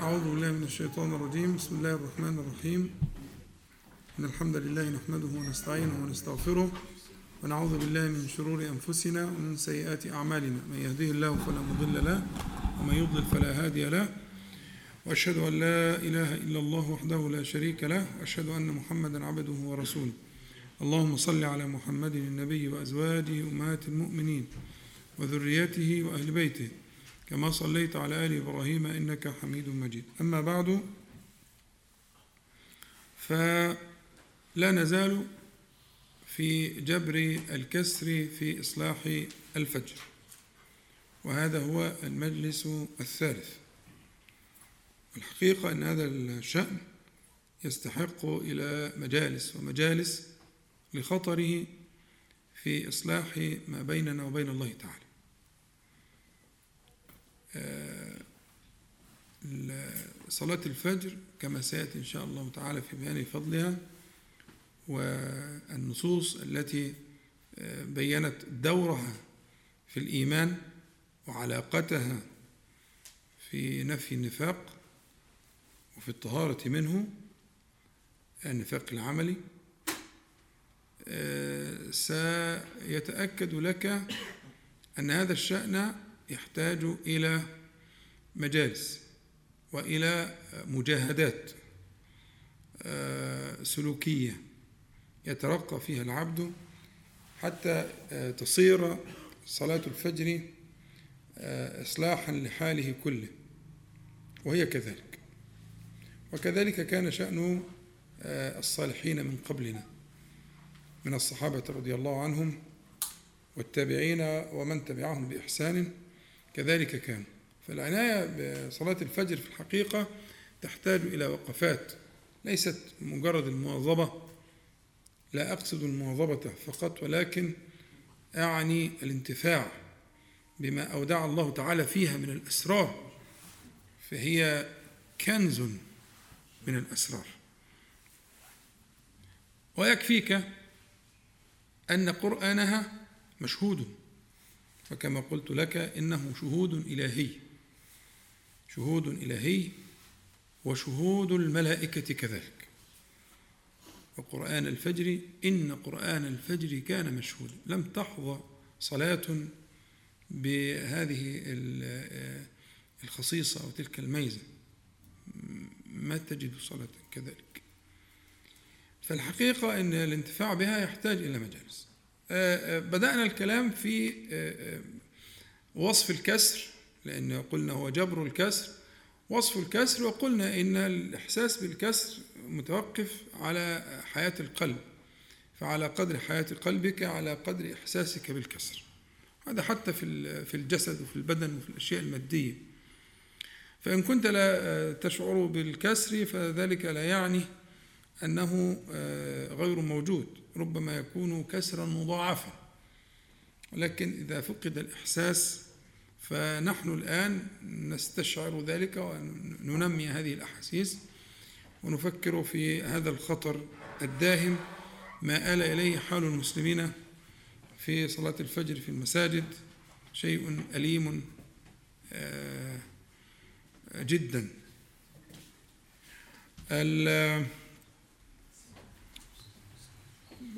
أعوذ بالله من الشيطان الرجيم. بسم الله الرحمن الرحيم. إن الحمد لله نحمده ونستعينه ونستغفره ونعوذ بالله من شرور أنفسنا ومن سيئات أعمالنا. من يهديه الله فلا مضل له ومن يضلل فلا هادي له. وأشهد أن لا إله إلا الله وحده لا شريك له. وأشهد أن محمدا عبده ورسوله. اللهم صل على محمد النبي وأزواجه أمهات المؤمنين وذريته وأهل بيته. كما صليت على آل إبراهيم إنك حميد مجيد. أما بعد فلا نزال في جبر الكسر في إصلاح الفجر وهذا هو المجلس الثالث. الحقيقة أن هذا الشأن يستحق إلى مجالس ومجالس لخطره في إصلاح ما بيننا وبين الله تعالى. صلاة الفجر كما سيأتي إن شاء الله تعالى في بيان فضلها والنصوص التي بينت دورها في الإيمان وعلاقتها في نفي النفاق وفي الطهارة منه النفاق العملي. سيتأكد لك أن هذا الشأن يحتاج إلى مجالس وإلى مجاهدات سلوكية يترقى فيها العبد حتى تصير صلاة الفجر إصلاحا لحاله كله وهي كذلك. وكذلك كان شأن الصالحين من قبلنا من الصحابة رضي الله عنهم والتابعين ومن تبعهم بإحسان. كذلك كان. فالعناية بصلاة الفجر في الحقيقة تحتاج إلى وقفات. ليست مجرد المواظبة لا أقصد المواظبة فقط ولكن أعني الانتفاع بما أودع الله تعالى فيها من الأسرار. فهي كنز من الأسرار. ويكفيك أن قرآنها مشهود. وكما قلت لك إنه شهود إلهي. شهود إلهي وشهود الملائكة كذلك. وقرآن الفجر إن قرآن الفجر كان مشهودا. لم تحظى صلاة بهذه الخصيصة أو تلك الميزة. ما تجد صلاة كذلك. فالحقيقة أن الانتفاع بها يحتاج إلى مجالس. بدأنا الكلام في وصف الكسر لأن قلنا هو جبر الكسر. وصف الكسر وقلنا إن الإحساس بالكسر متوقف على حياة القلب. فعلى قدر حياة قلبك على قدر إحساسك بالكسر. هذا حتى في في الجسد وفي البدن وفي الأشياء المادية. فإن كنت لا تشعر بالكسر فذلك لا يعني أنه غير موجود. ربما يكون كسرا مضاعفا. ولكن إذا فقد الإحساس فنحن الآن نستشعر ذلك وننمي هذه الأحاسيس ونفكر في هذا الخطر الداهم ما آل إليه حال المسلمين في صلاة الفجر في المساجد شيء أليم جدا.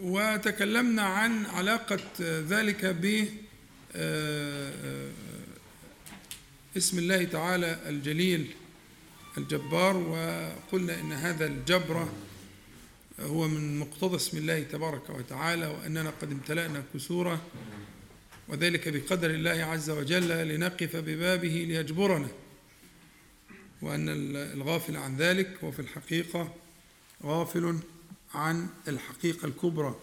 وتكلمنا عن علاقة ذلك ب اسم الله تعالى الجليل الجبار وقلنا إن هذا الجبر هو من مقتضى اسم الله تبارك وتعالى وأننا قد امتلأنا كسورا وذلك بقدر الله عز وجل لنقف ببابه ليجبرنا وأن الغافل عن ذلك هو في الحقيقة غافل عن الحقيقة الكبرى.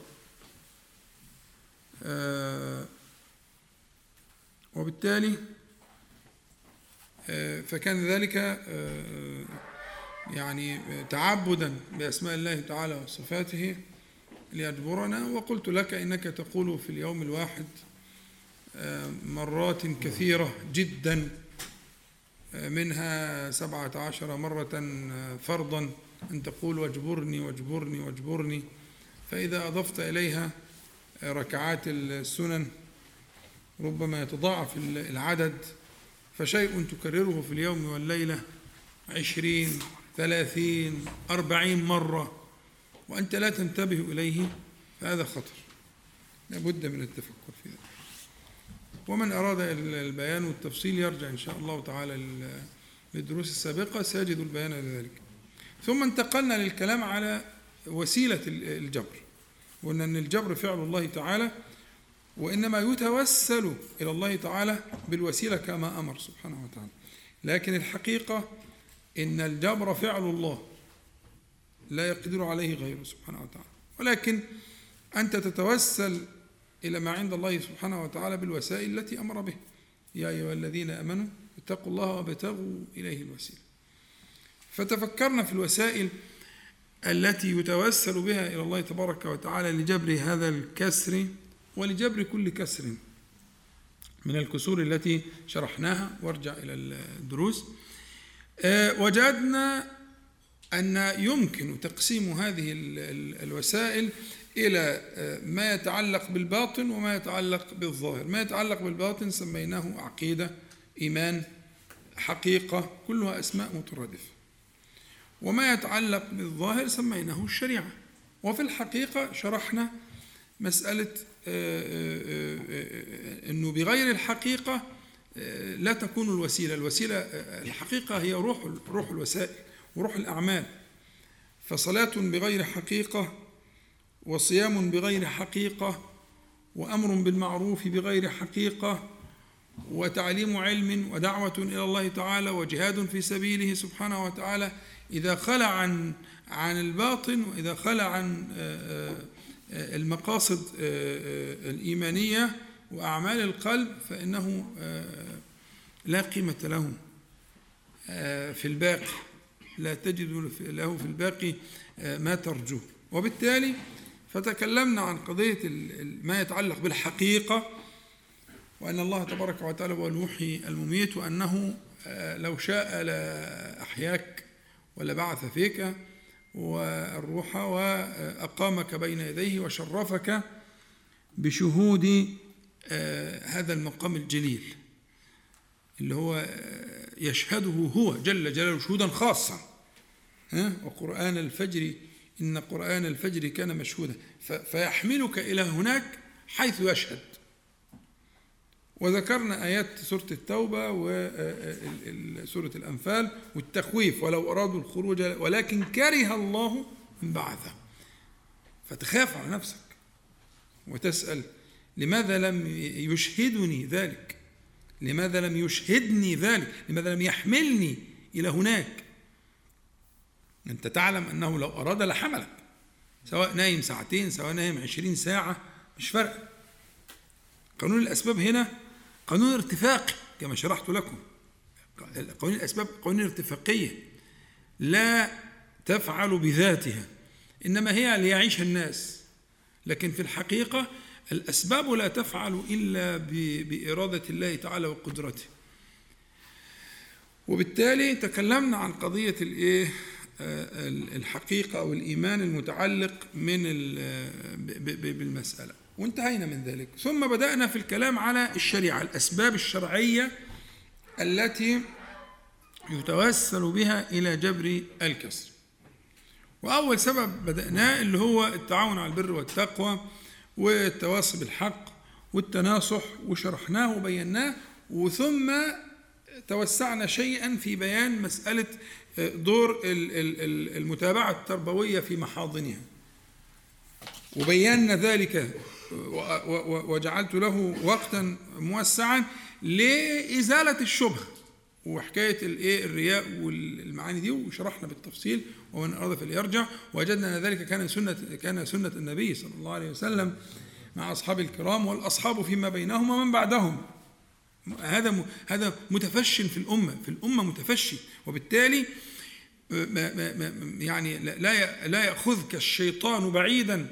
وبالتالي فكان ذلك يعني تعبدا بأسماء الله تعالى وصفاته ليجبرنا وقلت لك إنك تقول في اليوم الواحد مرات كثيرة جدا منها سبعة عشر مرة فرضا. أن تقول واجبرني واجبرني واجبرني. فإذا أضفت إليها ركعات السنن ربما يتضاعف العدد فشيء تكرره في اليوم والليلة عشرين ثلاثين أربعين مرة وأنت لا تنتبه إليه فهذا خطر. لابد من التفكر في ذلك. ومن أراد البيان والتفصيل يرجع إن شاء الله تعالى للدروس السابقة سيجد البيان لذلك ثم انتقلنا للكلام على وسيلة الجبر. وأن أن الجبر فعل الله تعالى وإنما يتوسل إلى الله تعالى بالوسيلة كما أمر سبحانه وتعالى. لكن الحقيقة إن الجبر فعل الله لا يقدر عليه غيره سبحانه وتعالى. ولكن أنت تتوسل إلى ما عند الله سبحانه وتعالى بالوسائل التي أمر به. يا أيها الذين آمنوا اتقوا الله وابتغوا إليه الوسيلة. فتفكرنا في الوسائل التي يتوسل بها إلى الله تبارك وتعالى لجبر هذا الكسر ولجبر كل كسر من الكسور التي شرحناها. وارجع إلى الدروس. آه، وجدنا أن يمكن تقسيم هذه الوسائل إلى آه، ما يتعلق بالباطن وما يتعلق بالظاهر. ما يتعلق بالباطن سميناه عقيدة إيمان حقيقة كلها أسماء مترادفة. وما يتعلق بالظاهر سميناه الشريعة. وفي الحقيقة شرحنا مسألة آه، آه، آه، أنه بغير الحقيقة لا تكون الوسيلة. الوسيلة الحقيقة هي روح روح الوسائل وروح الأعمال. فصلاة بغير حقيقة وصيام بغير حقيقة وأمر بالمعروف بغير حقيقة وتعليم علم ودعوة إلى الله تعالى وجهاد في سبيله سبحانه وتعالى إذا خلع عن عن الباطن وإذا خلع عن آه، آه، المقاصد آه، الإيمانية وأعمال القلب فإنه لا قيمة له في الباقي. لا تجد له في الباقي ما ترجوه وبالتالي فتكلمنا عن قضية ما يتعلق بالحقيقة وأن الله تبارك وتعالى هو المحيي المميت وأنه لو شاء لأحياك. ولبعث فيك والروح وأقامك بين يديه وشرفك بشهود آه، هذا المقام الجليل اللي هو آه، يشهده هو جل جلاله شهودا خاصا وقرآن الفجر إن قرآن الفجر كان مشهودا فيحملك إلى هناك حيث يشهد. وذكرنا آيات سورة التوبة وسورة الأنفال والتخويف ولو أرادوا الخروج ولكن كره الله بعثه. فتخاف على نفسك وتسأل لماذا لم يشهدني ذلك؟ لماذا لم يشهدني ذلك؟ لماذا لم يحملني إلى هناك؟ أنت تعلم أنه لو أراد لحملك سواء نايم ساعتين سواء نايم عشرين ساعة مش فرق قانون الأسباب هنا قانون ارتفاقي كما شرحت لكم. قانون الأسباب قانون ارتفاقية لا تفعل بذاتها إنما هي ليعيش الناس. لكن في الحقيقة الأسباب لا تفعل إلا بإرادة الله تعالى وقدرته. وبالتالي تكلمنا عن قضية الإيه؟ الحقيقة أو الإيمان المتعلق من بالمسألة. وانتهينا من ذلك. ثم بدأنا في الكلام على الشريعة الأسباب الشرعية التي يتوسل بها إلى جبر الكسر. وأول سبب بدأناه اللي هو التعاون على البر والتقوى والتواصي بالحق والتناصح وشرحناه وبيناه وثم توسعنا شيئا في بيان مسألة دور المتابعة التربوية في محاضنها. وبينا ذلك وجعلت له وقتا موسعا لإزالة الشبهة وحكاية الإيه الرياء والمعاني دي وشرحنا بالتفصيل ومن أراد فليرجع. وجدنا أن ذلك كان سنة كان سنة النبي صلى الله عليه وسلم مع أصحاب الكرام والأصحاب فيما بينهم ومن بعدهم. هذا هذا متفش في الأمة في الأمة متفشي وبالتالي يعني لا لا يأخذك الشيطان بعيدا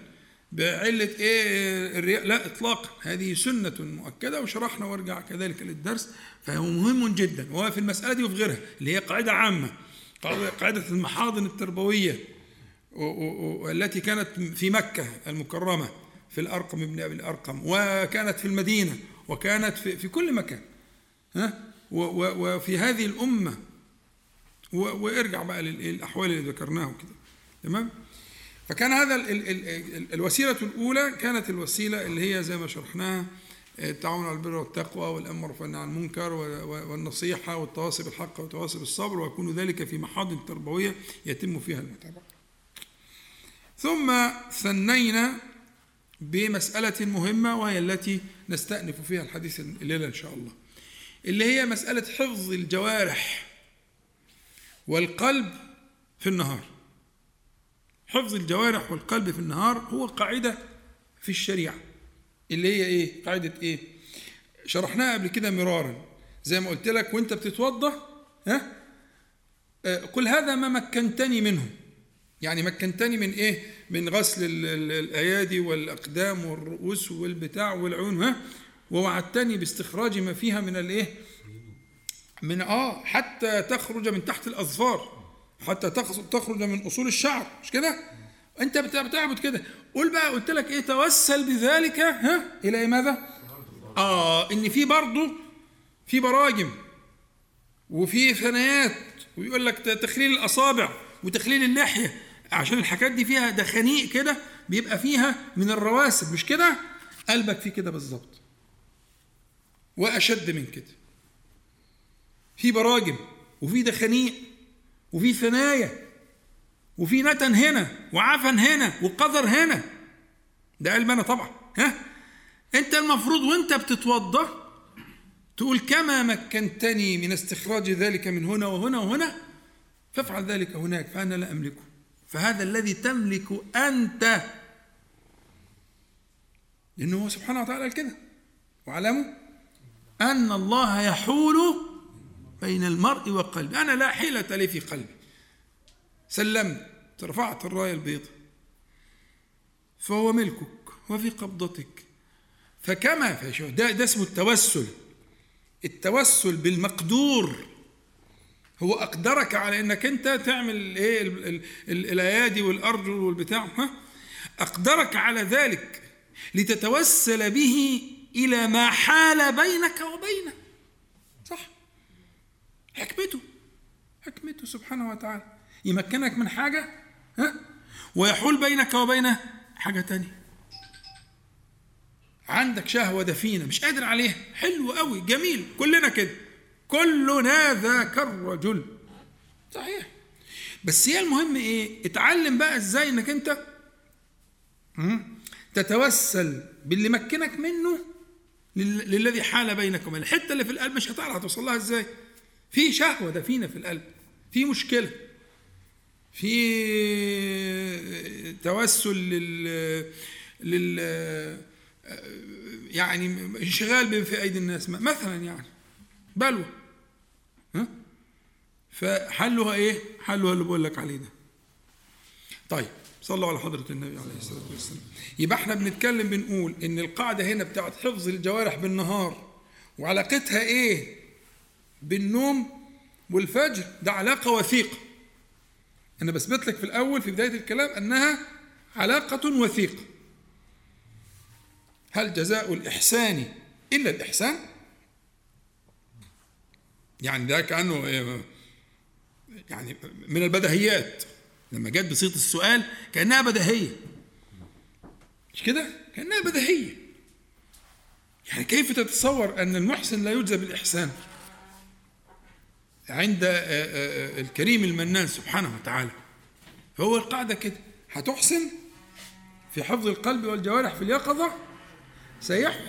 بعلة إيه؟ الرياء. لا إطلاقا. هذه سنة مؤكدة وشرحنا وارجع كذلك للدرس فهو مهم جدا. وهو في المسألة دي وفي غيرها اللي هي قاعدة عامة. قاعدة المحاضن التربوية والتي كانت في مكة المكرمة في الأرقم ابن أبي الأرقم وكانت في المدينة وكانت في, في كل مكان. ها؟ وفي هذه الأمة. وارجع بقى للأحوال اللي ذكرناها وكده. تمام؟ فكان هذا ال ال ال الوسيلة الأولى كانت الوسيلة اللي هي زي ما شرحناها التعاون على البر والتقوى والأمر والنهي عن المنكر والنصيحة والتواصي بالحق والتواصي بالصبر ويكون ذلك في محاضن تربوية يتم فيها المتابعة. ثم ثنينا بمسألة مهمة وهي التي نستأنف فيها الحديث الليلة إن شاء الله. اللي هي مسألة حفظ الجوارح والقلب في النهار. حفظ الجوارح والقلب في النهار هو قاعدة في الشريعة. اللي هي إيه؟ قاعدة إيه؟ شرحناها قبل كده مرارا. زي ما قلت لك وأنت بتتوضا ها؟ آه، قل هذا ما مكنتني منه. يعني مكنتني من إيه؟ من غسل الأيادي والأقدام والرؤوس والبتاع والعيون ها؟ ووعدتني باستخراج ما فيها من الإيه؟ من آه حتى تخرج من تحت الأظفار. حتى تخرج من أصول الشعر مش كده؟ أنت بتعبد كده. قول بقى قلت لك إيه؟ توسل بذلك ها؟ إلى إيه ماذا؟ آه إن في برضه في براجم وفي ثنايات ويقول لك تخليل الأصابع وتخليل اللحية. عشان الحاجات دي فيها دخانيق كده بيبقى فيها من الرواسب مش كده؟ قلبك فيه كده بالظبط. وأشد من كده. في براجم وفي دخانيق. وفي ثنايا وفي نتن هنا وعفن هنا وقذر هنا. ده علم أنا طبعا. ها؟ أنت المفروض وأنت بتتوضا تقول كما مكنتني من استخراج ذلك من هنا وهنا وهنا فافعل ذلك هناك فأنا لا أملكه. فهذا الذي تملك أنت. لأنه هو سبحانه وتعالى كده. واعلموا أن الله يحول بين المرء وقلبه. أنا لا حيلة لي في قلبي. سلمت رفعت الراية البيضاء. فهو ملكك وفي قبضتك. فكما ده, ده اسمه التوسل. التوسل بالمقدور. هو أقدرك على إنك أنت تعمل إيه؟ الأيادي والأرجل والبتاع. ها؟ أقدرك على ذلك لتتوسل به إلى ما حال بينك وبينه. حكمته. حكمته سبحانه وتعالى. يمكنك من حاجة ها؟ ويحول بينك وبين حاجة تانية. عندك شهوة دفينة مش قادر عليها. حلو قوي جميل كلنا كده. كلنا ذاك الرجل. صحيح. بس هي المهم إيه؟ اتعلم بقى إزاي إنك أنت تتوسل باللي مكنك منه للذي حال بينك وبين الحتة اللي في القلب مش هتعرف توصل لها إزاي. في شهوة دفينه في القلب في مشكلة في توسل لل لل يعني انشغال في أيدي الناس مثلا يعني بلوى ها فحلها إيه؟ حلها اللي بقول لك عليه ده. طيب صلوا على حضرة النبي عليه الصلاة والسلام. يبقى إحنا بنتكلم بنقول إن القاعدة هنا بتاعت حفظ الجوارح بالنهار وعلاقتها إيه؟ بالنوم والفجر ده علاقة وثيقة. أنا بثبت لك في الأول في بداية الكلام أنها علاقة وثيقة هل جزاء الإحسان إلا الإحسان؟ يعني ده كأنه يعني من البدهيات لما جت بصيغة السؤال كأنها بدهية مش كده؟ كأنها بدهية يعني كيف تتصور أن المحسن لا يجزى بالإحسان؟ عند آه، آه، آه، الكريم المنان سبحانه وتعالى. فهو القاعدة كده هتحسن في حفظ القلب والجوارح في اليقظة؟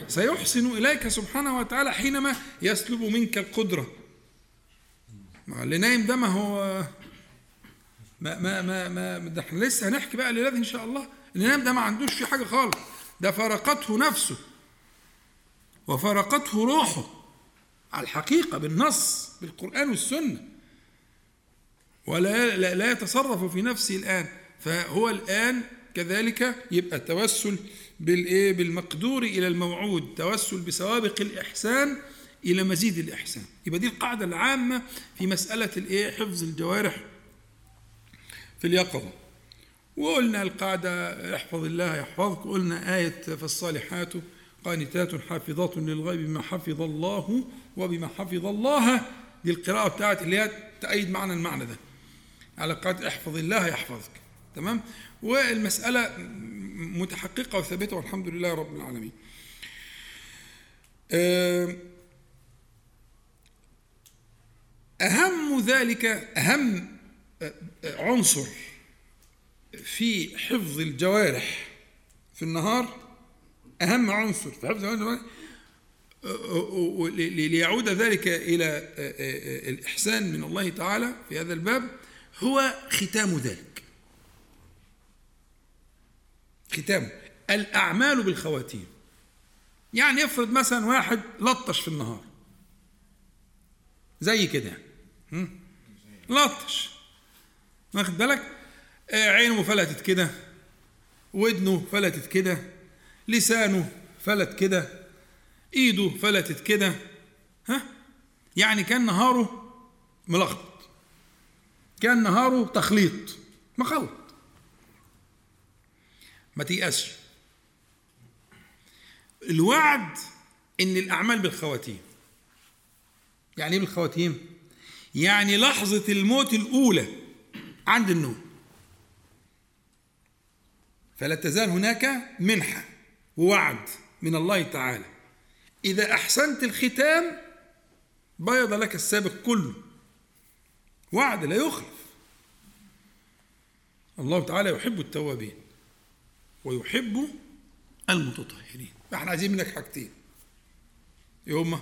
سيحسن إليك سبحانه وتعالى حينما يسلب منك القدرة. اللي نايم ده ما هو ما ما ما, ما ده إحنا لسه هنحكي بقى الليلة إن شاء الله. اللي نايم ده ما عندوش في حاجة خالص ده فرقته نفسه وفرقته روحه. على الحقيقة بالنص بالقرآن والسنة. ولا لا, لا يتصرف في نفسه الآن. فهو الآن كذلك يبقى التوسل بالإيه؟ بالمقدور إلى الموعود توسل بسوابق الإحسان إلى مزيد الإحسان. يبقى دي القاعدة العامة في مسألة الإيه؟ حفظ الجوارح في اليقظة. وقلنا القاعدة احفظ الله يحفظك قلنا آية فالصالحات قانتات حافظات للغيب بما حفظ الله وبما حفظ الله دي القراءة بتاعت اللي هي تأيد معنا المعنى ده. على قاعدة احفظ الله يحفظك. تمام؟ والمسألة متحققة وثابتة والحمد لله رب العالمين. أهم ذلك أهم عنصر في حفظ الجوارح في النهار أهم عنصر في حفظ الجوارح ليعود ذلك إلى الإحسان من الله تعالى في هذا الباب هو ختام ذلك. ختامه الأعمال بالخواتيم. يعني افرض مثلا واحد لطش في النهار. زي كده. لطش. واخد بالك؟ آه، عينه فلتت كده. ودنه فلتت كده. لسانه فلت كده. إيده فلتت كده ها؟ يعني كان نهاره ملخبط. كان نهاره تخليط مخلط. ما تيأسش. الوعد إن الأعمال بالخواتيم. يعني إيه بالخواتيم؟ يعني لحظة الموت الأولى عند النوم. فلا تزال هناك منحة ووعد من الله تعالى. إذا أحسنت الختام بيض لك السابق كله. وعد لا يخلف. الله تعالى يحب التوابين ويحب المتطهرين. إحنا عايزين منك حاجتين. إيه هما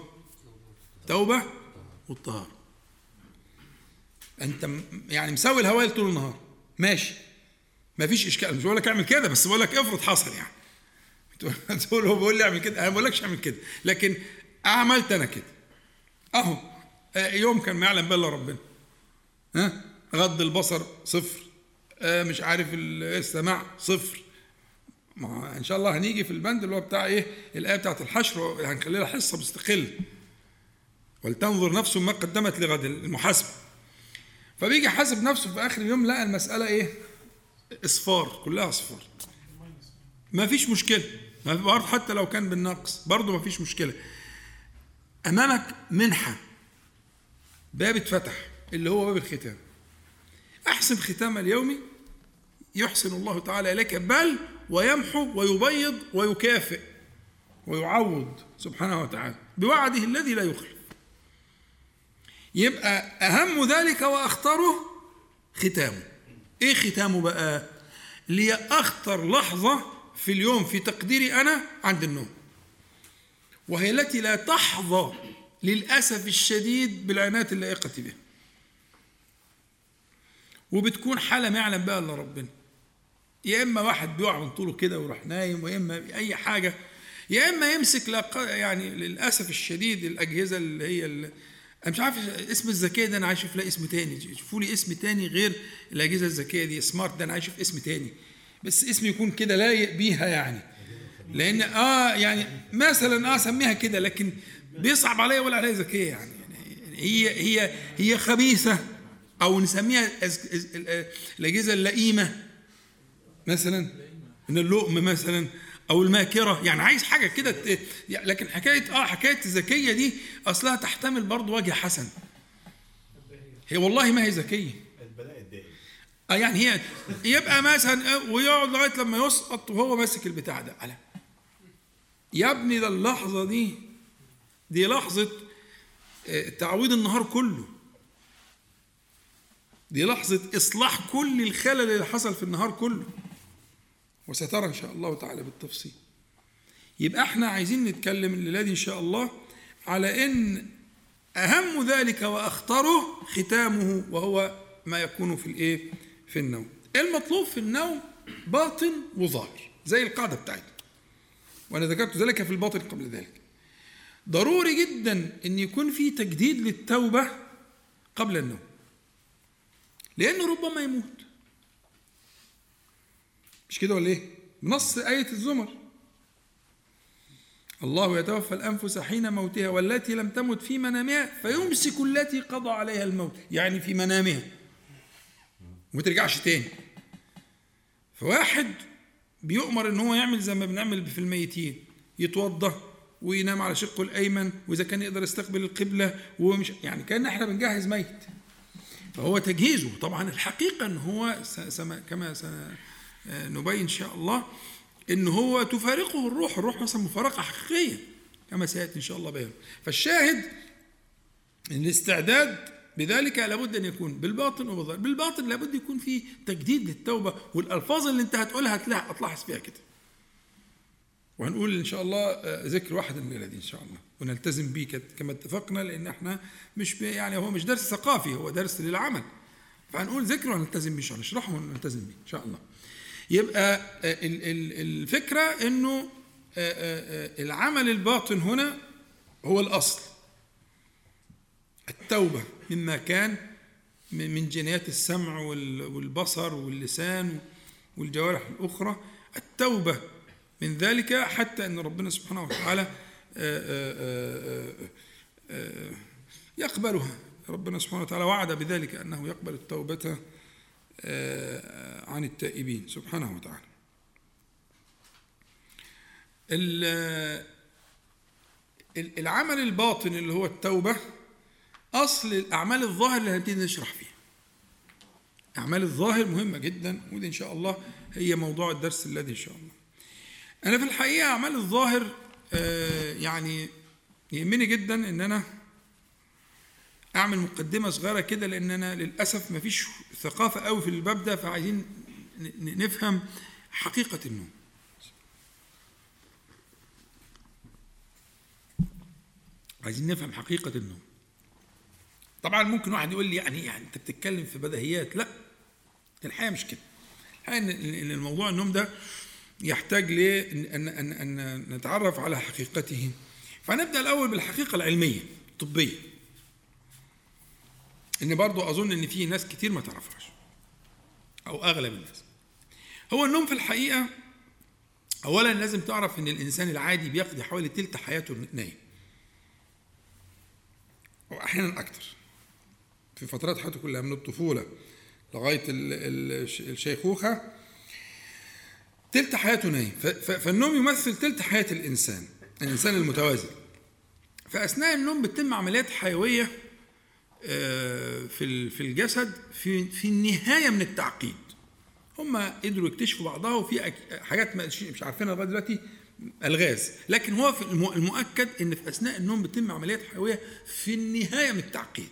توبة والطهارة. أنت يعني مسوي الهوايل طول النهار. ماشي. ما فيش إشكال. مش بقول لك اعمل كده بس بقول لك افرض حصل يعني. تقول هو بيقول لي اعمل كده. أنا ما بقولكش اعمل كده لكن عملت أنا كده. أهو آه، يوم كان ما يعلم بالله ربنا. ها؟ غض البصر صفر. آه، مش عارف السماع صفر. ما إن شاء الله هنيجي في البند اللي هو بتاع إيه؟ الآية بتاعت الحشر هنخلي لها حصة مستقلة. ولتنظر نفس ما قدمت لغد المحاسبة. فبيجي حاسب نفسه في آخر اليوم لقى المسألة إيه؟ إصفار كلها إصفار. ما فيش مشكلة. برضه حتى لو كان بالنقص برضه ما فيش مشكلة. أمامك منحة باب اتفتح اللي هو باب الختام. أحسن ختام اليومي يحسن الله تعالى إليك بل ويمحو ويبيض ويكافئ ويعوض سبحانه وتعالى بوعده الذي لا يخلف. يبقى أهم ذلك وأخطره ختامه. إيه ختامه بقى؟ لي أخطر لحظة في اليوم في تقديري أنا عند النوم. وهي التي لا تحظى للأسف الشديد بالعناية اللائقة بها. وبتكون حالة ما يعلم بها إلا ربنا. يا إما واحد بيقع من طوله كده ويروح نايم ويا إما أي حاجة. يا إما يمسك يعني للأسف الشديد الأجهزة اللي هي اللي أنا مش عارف اسم الذكية ده أنا عايز أشوف له اسم تاني. شوفوا لي اسم تاني غير الأجهزة الذكية دي سمارت ده أنا عايز أشوف اسم تاني. بس اسم يكون كده لايق بيها يعني. لأن آه يعني مثلا آه أسميها كده لكن بيصعب عليا ولا عليا ذكية يعني. يعني هي هي هي خبيثة أو نسميها الأجهزة اللئيمة مثلا من اللؤم مثلا أو الماكرة. يعني عايز حاجة كده لكن حكاية آه حكاية الذكية دي أصلها تحتمل برضه وجه حسن. هي والله ما هي ذكية. يعني هي يبقى مثلا آه، ويقعد لغاية لما يسقط وهو ماسك البتاع ده. على. يا ابني ده اللحظة دي دي لحظة آه، تعويض النهار كله. دي لحظة إصلاح كل الخلل اللي حصل في النهار كله. وسترى إن شاء الله تعالى بالتفصيل. يبقى إحنا عايزين نتكلم الليلة دي إن شاء الله على إن أهم ذلك وأخطره ختامه وهو ما يكون في الإيه؟ في النوم. المطلوب في النوم باطن وظاهر زي القاعدة بتاعتنا. وأنا ذكرت ذلك في الباطن قبل ذلك. ضروري جدا أن يكون في تجديد للتوبة قبل النوم. لأنه ربما يموت. مش كده ولا إيه؟ نص آية الزمر. الله يتوفى الأنفس حين موتها والتي لم تمت في منامها فيمسك التي قضى عليها الموت. يعني في منامها. وما ترجعش تاني. فواحد بيؤمر إن هو يعمل زي ما بنعمل في الميتين يتوضا وينام على شقه الأيمن وإذا كان يقدر يستقبل القبلة ومش يعني كأن إحنا بنجهز ميت. فهو تجهيزه. طبعا الحقيقة أن هو كما سنبين إن شاء الله أن هو تفارقه الروح. الروح مثلا مفارقة حقيقية كما سيأتي إن شاء الله بيان فالشاهد الاستعداد بذلك لابد أن يكون بالباطن وبالظاهر. بالباطن لابد يكون في تجديد للتوبة والألفاظ اللي أنت هتقولها هتلاحظ فيها كده. وهنقول إن شاء الله آه، ذكر واحد الليلة دي إن شاء الله. ونلتزم به كما اتفقنا لأن إحنا مش يعني هو مش درس ثقافي هو درس للعمل. فهنقول ذكر ونلتزم به إن شاء الله. نشرحه ونلتزم به إن شاء الله. يبقى آه، الفكرة إنه آه، العمل الباطن هنا هو الأصل. التوبة مما كان من جنايات السمع والبصر واللسان والجوارح الأخرى. التوبة من ذلك حتى أن ربنا سبحانه وتعالى آه، آه، آه، يقبلها. ربنا سبحانه وتعالى وعد بذلك أنه يقبل التوبة عن التائبين سبحانه وتعالى. العمل الباطن اللي هو التوبة أصل الأعمال الظاهر اللي هنبتدي نشرح فيها. أعمال الظاهر مهمة جدا ودي إن شاء الله هي موضوع الدرس الذي إن شاء الله. أنا في الحقيقة أعمال الظاهر آه، يعني يهمني جدا إن أنا أعمل مقدمة صغيرة كده لأن أنا للأسف مفيش ثقافة قوي في الباب ده فعايزين نفهم حقيقة النوم. عايزين نفهم حقيقة النوم. طبعا ممكن واحد يقول لي يعني يعني أنت بتتكلم في بديهيات. لا الحقيقة مش كده. الحقيقة ان الموضوع النوم ده يحتاج لأن أن أن نتعرف على حقيقته. فنبدأ الأول بالحقيقة العلمية الطبية. إن برضو أظن إن في ناس كتير ما تعرفهاش أو أغلب الناس. هو النوم في الحقيقة أولا لازم تعرف إن الإنسان العادي بيقضي حوالي تلت حياته نايم. وأحيانا أكتر. في فترات حياته كلها من الطفولة لغاية الشيخوخة تلت حياته نايم. فالنوم يمثل تلت حياة الإنسان الإنسان المتوازن. فأثناء النوم بتتم عمليات حيوية آه، في في الجسد في في النهاية من التعقيد. هم قدروا يكتشفوا بعضها وفي حاجات مش عارفينها لغاية دلوقتي ألغاز. لكن هو المؤكد إن في أثناء النوم بتتم عمليات حيوية في النهاية من التعقيد.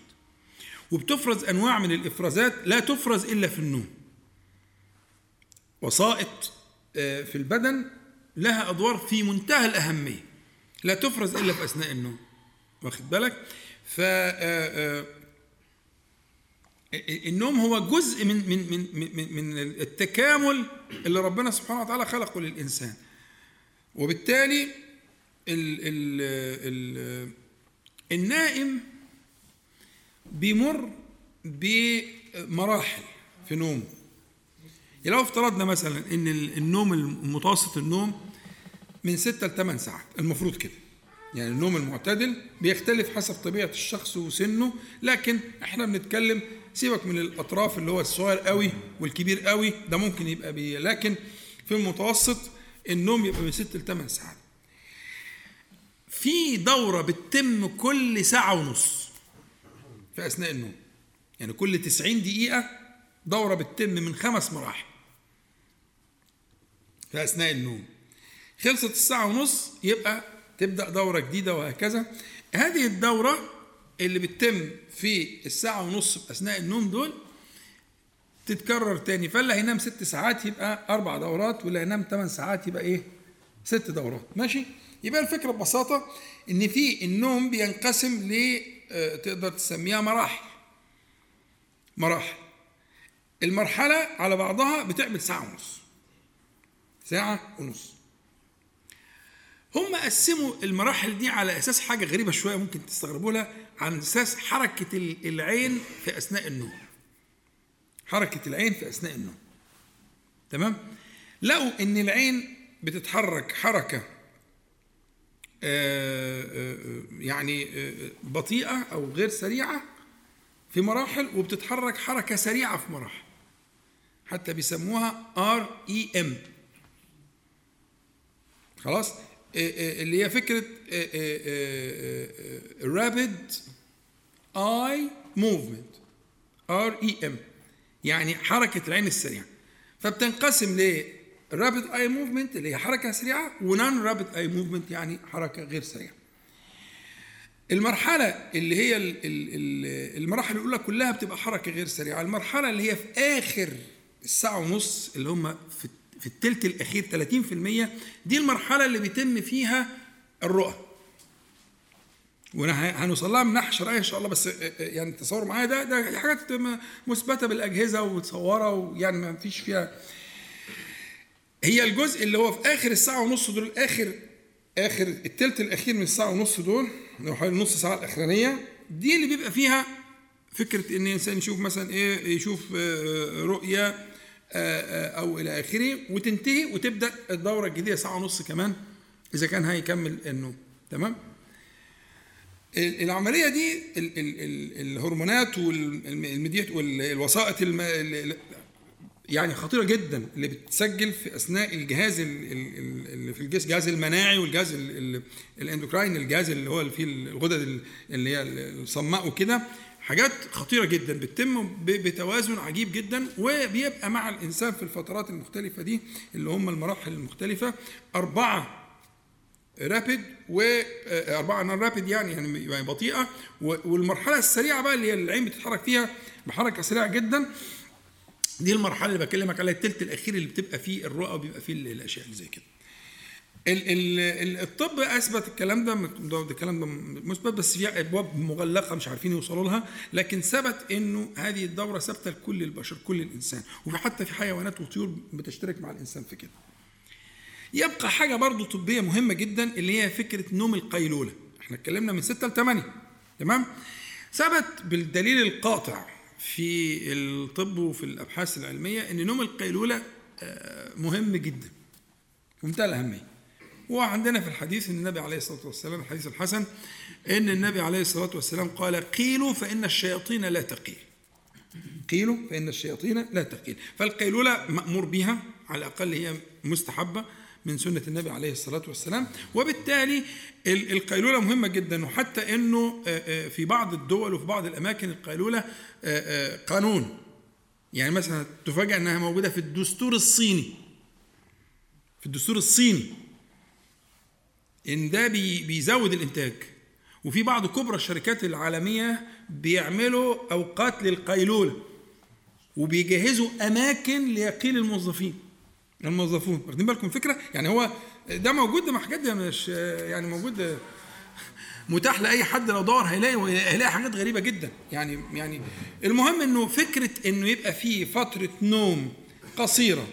وبتفرز أنواع من الإفرازات لا تفرز إلا في النوم. وسائط آه، في البدن لها أدوار في منتهى الأهمية لا تفرز إلا في أثناء النوم. واخد بالك؟ ف آه، آه، النوم هو جزء من من من من التكامل اللي ربنا سبحانه وتعالى خلقه للإنسان. وبالتالي ال ال ال النائم بيمر بمراحل في نومه. يعني لو افترضنا مثلا إن النوم المتوسط النوم من 6 ل 8 ساعات المفروض كده. يعني النوم المعتدل بيختلف حسب طبيعة الشخص وسنه لكن إحنا بنتكلم سيبك من الأطراف اللي هو الصغير قوي والكبير قوي ده ممكن يبقى بيه لكن في المتوسط النوم يبقى من 6 ل 8 ساعات. في دورة بتتم كل ساعة ونص. في أثناء النوم. يعني كل 90 دقيقة دورة بتتم من خمس مراحل. في أثناء النوم. خلصت الساعة ونص يبقى تبدأ دورة جديدة وهكذا. هذه الدورة اللي بتتم في الساعة ونص أثناء النوم دول تتكرر تاني. فاللي هينام ست ساعات يبقى أربع دورات واللي هينام ثمان ساعات يبقى إيه؟ ست دورات. ماشي؟ يبقى الفكرة ببساطة إن في النوم بينقسم تقدر تسميها مراحل. مراحل. المرحلة على بعضها بتعمل ساعة ونص. ساعة ونص. هم قسموا المراحل دي على أساس حاجة غريبة شوية ممكن تستغربوا لها على أساس حركة العين في أثناء النوم. حركة العين في أثناء النوم. تمام؟ لقوا إن العين بتتحرك آه، آه، يعني آه، بطيئة أو غير سريعة في مراحل وبتتحرك حركة سريعة في مراحل. حتى بيسموها REM خلاص؟ اللي هي فكرة rapid eye movement REM يعني حركة العين السريعة. فبتنقسم ل rapid eye movement اللي هي حركة سريعة و non rapid eye movement يعني حركة غير سريعة المرحلة اللي هي المراحل الأولى كلها بتبقى حركة غير سريعة، المرحلة اللي هي في آخر الساعة ونص اللي هم في في الثلث الأخير 30% دي المرحلة اللي بيتم فيها الرؤى. وهنوصل لها من ناحية شرعية إن شاء الله بس يعني تصور معايا ده ده حاجات مثبتة بالأجهزة ومتصورة ويعني ما فيش فيها هي الجزء اللي هو في آخر الساعة ونص دول آخر آخر الثلث الأخير من الساعة ونص دول لو حوالي نص ساعة الأخرانية دي اللي بيبقى فيها فكرة إن الإنسان يشوف مثلا إيه يشوف آه، رؤية آه، آه، أو إلى آخره وتنتهي وتبدأ الدورة الجديدة ساعة ونص كمان إذا كان هيكمل النوم تمام؟ العملية دي الهرمونات والوسائط يعني خطيرة جدا اللي بتسجل في أثناء الجهاز اللي في الجسم الجهاز المناعي والجهاز الأندوكراين الجهاز اللي هو فيه الغدد اللي هي الصماء وكده. حاجات خطيرة جدا بتتم بتوازن عجيب جدا وبيبقى مع الإنسان في الفترات المختلفة دي اللي هم المراحل المختلفة أربعة رابid واربعه نون رابد يعني يعني بطيئة والمرحلة السريعة بقى اللي هي العين بتتحرك فيها بحركة سريعة جدا. دي المرحلة اللي بكلمك عليها الثلث الأخير اللي بتبقى فيه الرؤى وبيبقى فيه الأشياء اللي زي كده. الطب أثبت الكلام ده الكلام ده مثبت بس في أبواب مغلقة مش عارفين يوصلوا لها لكن ثبت إنه هذه الدورة ثابتة لكل البشر كل الإنسان. وفي حتى في حيوانات وطيور بتشترك مع الإنسان في كده. يبقى حاجة برضو طبية مهمة جدا اللي هي فكرة نوم القيلولة. إحنا اتكلمنا من 6 ل 8 تمام؟ ثبت بالدليل القاطع. في الطب وفي الأبحاث العلمية إن نوم القيلولة آه، مهم جدا. ومنتهى الاهميه وعندنا في الحديث إن النبي عليه الصلاة والسلام الحديث الحسن إن النبي عليه الصلاة والسلام قال قيلوا فإن الشياطين لا تقيل. قيلوا فإن الشياطين لا تقيل. فالقيلولة مأمور بها على الأقل هي مستحبة من سنة النبي عليه الصلاة والسلام. وبالتالي القيلولة مهمة جدا وحتى أنه في بعض الدول وفي بعض الأماكن القيلولة قانون. يعني مثلا تفاجأ أنها موجودة في الدستور الصيني. في الدستور الصيني. إن ده بيزود الإنتاج. وفي بعض كبرى الشركات العالمية بيعملوا أوقات للقيلولة وبيجهزوا أماكن ليقيل الموظفين. الموظفون واخدين بالكم الفكرة؟ يعني هو ده موجود ده حاجات مش يعني موجود متاح لأي حد لو دور هيلاقي هيلاقي حاجات غريبة جدا. يعني يعني المهم إنه فكرة إنه يبقى في فترة نوم قصيرة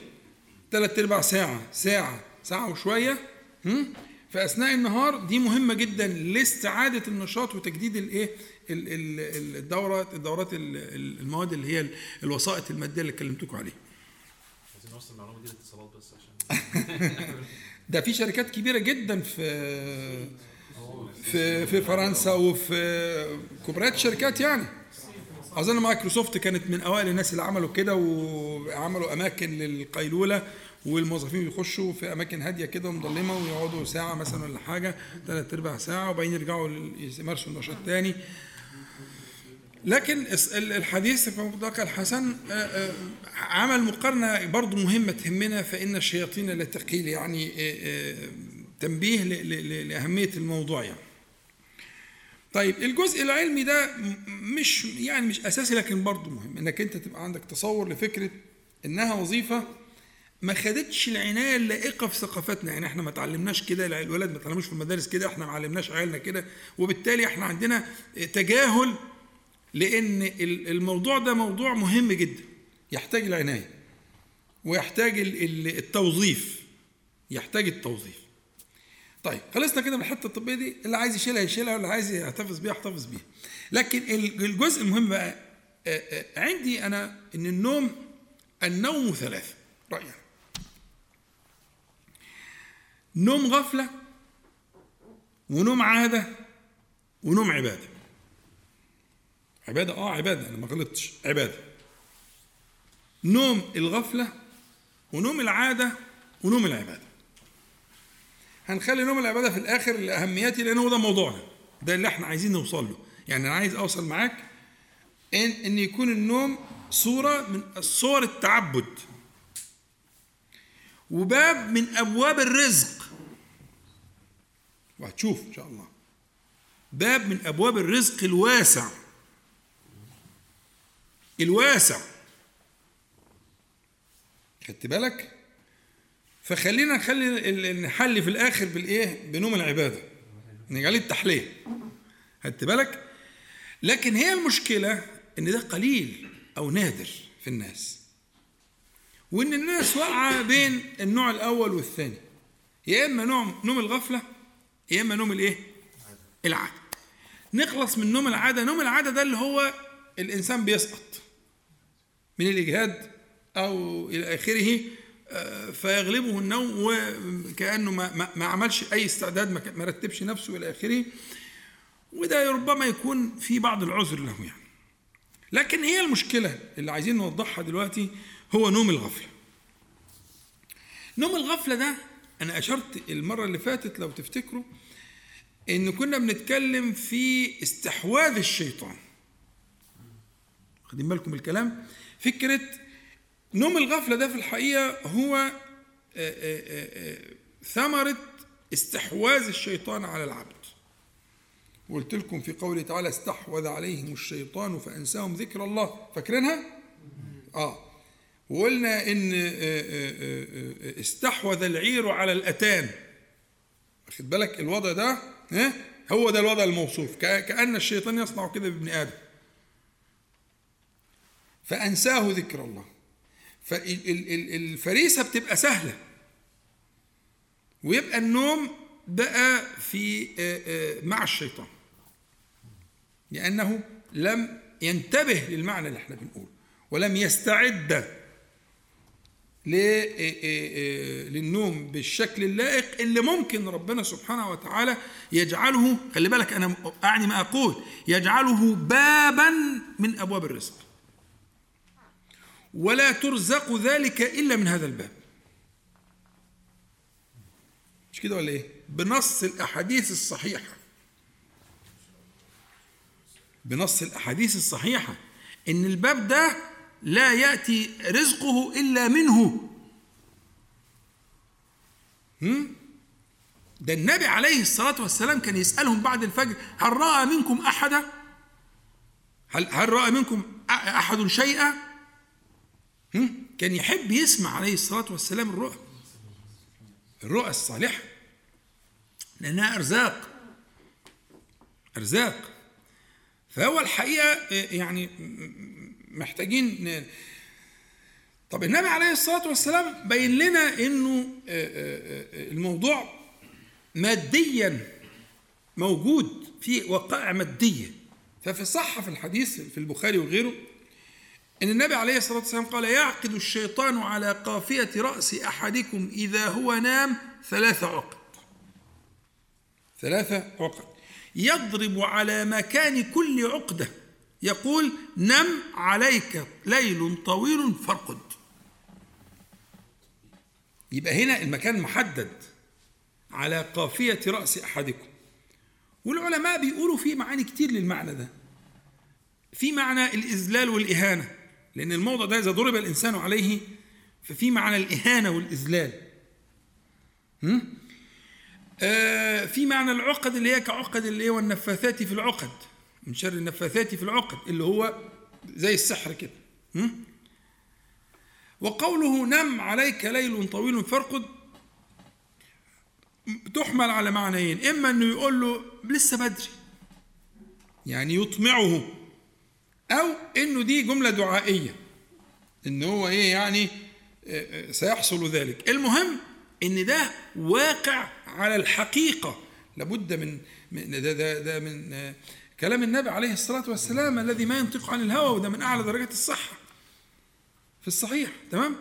ثلاث ارباع ساعة ساعة ساعة وشوية في أثناء النهار دي مهمة جدا لاستعادة النشاط وتجديد الايه الدورات الدورات المواد اللي هي الوسائط المادية اللي كلمتكم عليها. عايزين نوصل المعلومه دي ده في شركات كبيرة جدا في في في فرنسا وفي كبريات شركات يعني. أظن مايكروسوفت كانت من أوائل الناس اللي عملوا كده وعملوا أماكن للقيلولة والموظفين بيخشوا في أماكن هادية كده مظلمه ويقعدوا ساعة مثلا ولا حاجة ثلاث ارباع ساعة وبعدين يرجعوا يمارسوا النشاط تاني. لكن الحديث في مطلق الحسن آه، آه، عمل مقارنة برضو مهمة تهمنا فإن الشياطين لا تقيل يعني آه، تنبيه لأهمية الموضوع يعني. طيب الجزء العلمي ده مش يعني مش أساسي لكن برضه مهم. إنك أنت تبقى عندك تصور لفكرة إنها وظيفة ما خدتش العناية اللائقة في ثقافتنا. يعني إحنا ما تعلمناش كده الولاد ما تعلموش في المدارس كده إحنا ما علمناش عيالنا كده وبالتالي إحنا عندنا تجاهل لأن الموضوع ده موضوع مهم جدا. يحتاج العناية ويحتاج التوظيف يحتاج التوظيف. طيب خلصنا كده من الحتة الطبية دي اللي عايز يشيلها يشيلها واللي عايز يحتفظ بيها يحتفظ بيها. لكن الجزء المهم بقى عندي أنا إن النوم النوم ثلاثة رأيي. نوم غفلة ونوم عادة ونوم عبادة. عبادة آه عبادة. أنا ما غلطتش. عبادة. نوم الغفلة ونوم العادة ونوم العبادة. هنخلي نوم العبادة في الآخر لأهميته لأن هو ده موضوعنا. ده اللي إحنا عايزين نوصل له. يعني أنا عايز أوصل معاك إن إن يكون النوم صورة من صور التعبد. وباب من أبواب الرزق. وهتشوف إن شاء الله. باب من أبواب الرزق الواسع. الواسع. خدت بالك؟ فخلينا نخلي نحل في الآخر بالإيه؟ بنوم العبادة. نجعل التحليه خدت بالك؟ لكن هي المشكلة إن ده قليل أو نادر في الناس. وإن الناس واقعة بين النوع الأول والثاني. يا إما نوع نوم الغفلة يا إما نوم الإيه؟ العادة. نخلص من نوم العادة. نوم العادة ده اللي هو الإنسان بيسقط من الإجهاد أو إلى آخره آه، فيغلبه النوم وكأنه ما, ما عملش أي استعداد ما رتبش نفسه إلى آخره. وده ربما يكون في بعض العذر له يعني. لكن هي المشكلة اللي عايزين نوضحها دلوقتي هو نوم الغفلة. نوم الغفلة ده أنا أشرت المرة اللي فاتت لو تفتكروا إن كنا بنتكلم في استحواذ الشيطان. واخدين بالكم الكلام. فكرة نوم الغفلة ده في الحقيقة هو آه، آه، آه، ثمرة استحواذ الشيطان على العبد. وقلت لكم في قوله تعالى استحوذ عليهم الشيطان فأنساهم ذكر الله. فاكرينها؟ آه. وقلنا إن استحوذ العير على الأتان. واخد بالك الوضع ده؟ ها؟ هو ده الوضع الموصوف. كأن الشيطان يصنع كده بابن آدم. فأنساه ذكر الله. فالفريسة بتبقى سهلة. ويبقى النوم بقى في مع الشيطان. لأنه لم ينتبه للمعنى اللي إحنا بنقوله. ولم يستعد للنوم بالشكل اللائق اللي ممكن ربنا سبحانه وتعالى يجعله. خلي بالك أنا أعني ما أقول. يجعله بابا من أبواب الرزق. ولا ترزق ذلك إلا من هذا الباب. مش كده ولا إيه؟ بنص الأحاديث الصحيحة. بنص الأحاديث الصحيحة إن الباب ده لا يأتي رزقه إلا منه. ده النبي عليه الصلاة والسلام كان يسألهم بعد الفجر هل رأى منكم أحدا؟ هل, هل رأى منكم أحد شيئا؟ كان يحب يسمع عليه الصلاة والسلام الرؤى. الرؤى الصالحة. لأنها أرزاق. أرزاق. فهو الحقيقة يعني محتاجين طب النبي عليه الصلاة والسلام بين لنا إنه آه، آه، آه، الموضوع ماديا موجود في وقائع مادية. ففي صح في الحديث في البخاري وغيره إن النبي عليه الصلاة والسلام قال يعقد الشيطان على قافية رأس أحدكم إذا هو نام ثلاث عقد. ثلاث عقد. يضرب على مكان كل عقدة. يقول نم عليك ليل طويل فارقد. يبقى هنا المكان محدد على قافية رأس أحدكم. والعلماء بيقولوا في معاني كتير للمعنى ده. في معنى الإذلال والإهانة. لأن الموضع ده إذا ضرب الإنسان عليه ففي معنى الإهانة والإذلال. آه في معنى العقد اللي هي كعقد اللي هي والنفاثات في العقد من شر النفاثات في العقد اللي هو زي السحر كده. وقوله نم عليك ليل طويل فارقد تحمل على معنيين. إما إنه يقول له لسه بدري يعني يطمعه. أو إنه دي جملة دعائية. إن هو إيه يعني آه، آه، سيحصل ذلك. المهم إن ده واقع على الحقيقة. لابد من ده ده, ده من آه، كلام النبي عليه الصلاة والسلام الذي ما ينطق عن الهوى وده من أعلى درجات الصحة. في الصحيح تمام؟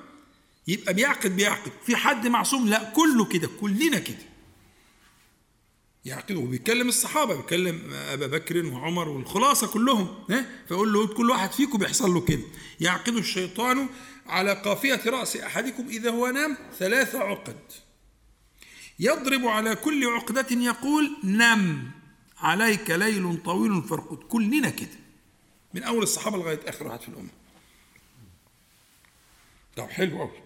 يبقى بيعقد بيعقد. في حد معصوم؟ لا كله كده كلنا كده. يعقد وبيتكلم الصحابة بيتكلم أبا بكر وعمر والخلاصة كلهم فيقول له كل واحد فيكم بيحصل له كده يعقد الشيطان على قافية رأس أحدكم إذا هو نام ثلاث عقد. يضرب على كل عقدة يقول نم عليك ليل طويل فارقد. كلنا كده من أول الصحابة لغاية آخر واحد في الأمة. طب حلو قوي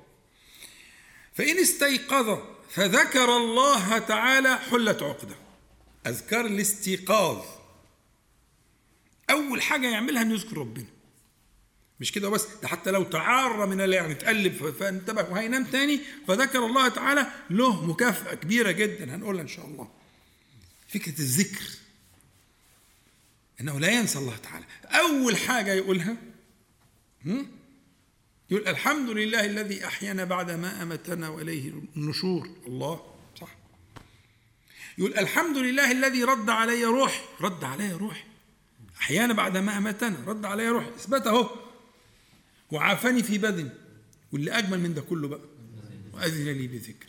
فإن استيقظ فذكر الله تعالى حلت عقده. أذكار الاستيقاظ. أول حاجة يعملها إنه يذكر ربنا. مش كده بس ده حتى لو تعار من يعني تقلب فانتبه وهينام تاني فذكر الله تعالى له مكافأة كبيرة جدا. هنقولها إن شاء الله. فكرة الذكر. إنه لا ينسى الله تعالى. أول حاجة يقولها يقول الحمد لله الذي أحيانا بعد ما أمتنا وإليه النشور. الله. يقول الحمد لله الذي رد علي روح رد علي روح أحيانا بعد ما امتنا رد علي روح اثبت أهو. وعافاني في بدني. واللي أجمل من ده كله بقى. وأذن لي بذكر.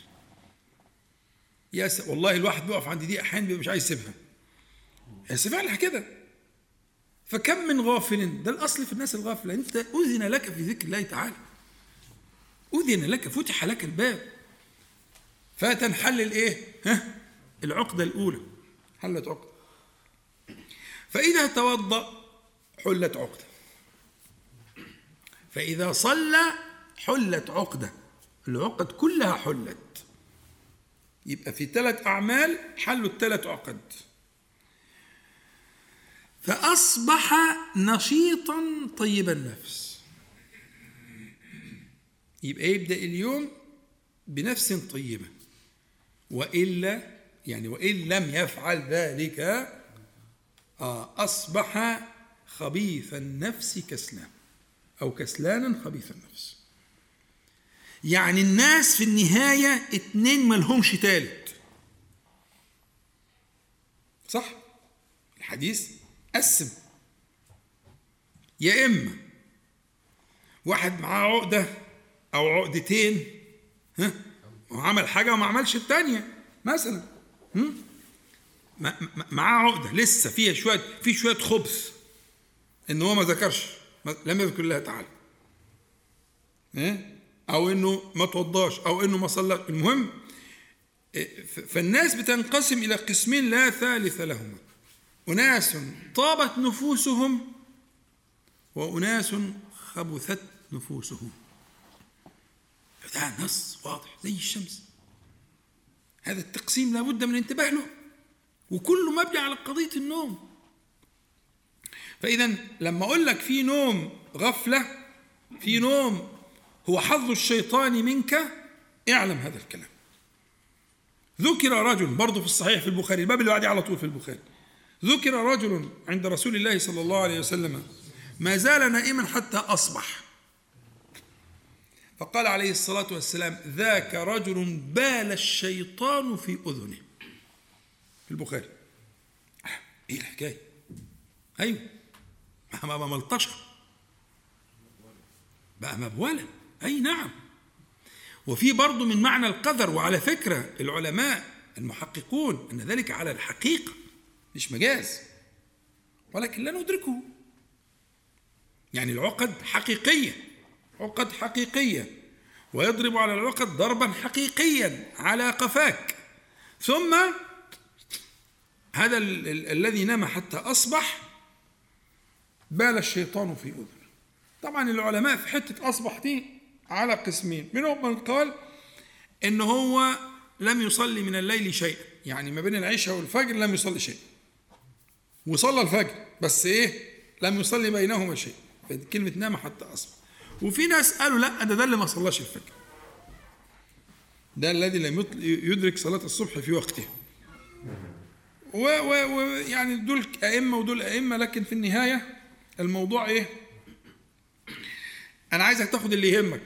يا س... والله الواحد بيقف عند دي أحيانا بيبقى مش عايز يسيبها. بس فعلا كده فكم من غافل ده الأصل في الناس الغافلة. أنت أذن لك في ذكر الله تعالى. أذن لك فتح لك الباب. فتنحل الإيه؟ ها؟ العقدة الأولى. حلت عقدة. فإذا توضأ حلت عقدة. فإذا صلى حلت عقدة. العقد كلها حلت. يبقى في ثلاث أعمال حلوا الثلاث عقد. فأصبح نشيطا طيب النفس. يبقى يبدأ اليوم بنفس طيبة. وإلا يعني وإن لم يفعل ذلك آه، أصبح خبيث النفس كسلان أو كسلانا خبيث النفس. يعني الناس في النهاية اتنين ملهمش تالت. صح؟ الحديث قسم. يا إما واحد معاه عقدة أو عقدتين ها وعمل حاجة وما عملش التانية مثلا. معاه عقدة لسه فيها شوية في شوية خبث إن هو ما ذكرش لم يذكر الله تعالى. أو إنه ما توضاش أو إنه ما صلى. المهم فالناس بتنقسم إلى قسمين لا ثالث لهما. أناس طابت نفوسهم وأناس خبثت نفوسهم. ده نص واضح زي الشمس. هذا التقسيم لابد من الانتباه له. وكله مبني على قضية النوم. فإذا لما أقول لك في نوم غفلة في نوم هو حظ الشيطان منك اعلم هذا الكلام. ذكر رجل برضه في الصحيح في البخاري الباب اللي بعديه على طول في البخاري. ذكر رجل عند رسول الله صلى الله عليه وسلم ما زال نائما حتى أصبح. فقال عليه الصلاة والسلام ذاك رجل بال الشيطان في أذنه. في البخاري. إيه الحكاية؟ أيوه. ما ملطشة بقى مبولا. أي نعم. وفي برضه من معنى القدر وعلى فكرة العلماء المحققون أن ذلك على الحقيقة مش مجاز. ولكن لا ندركه. يعني العقد حقيقية عقد حقيقية ويضرب على العقد ضربا حقيقيا على قفاك. ثم هذا الذي نام حتى أصبح بال الشيطان في أذنه. طبعا العلماء في حتة أصبح دي على قسمين. منهم من قال إن هو لم يصلي من الليل شيئا. يعني ما بين العشاء والفجر لم يصلي شيئا. وصلى الفجر بس إيه؟ لم يصلي بينهما شيء كلمة نام حتى أصبح. وفي ناس قالوا لا ده ده اللي ما صلاش الفجر. ده الذي لم يدرك صلاة الصبح في وقتها ويعني دول أئمة ودول أئمة لكن في النهاية الموضوع إيه؟ أنا عايزك تاخد اللي يهمك.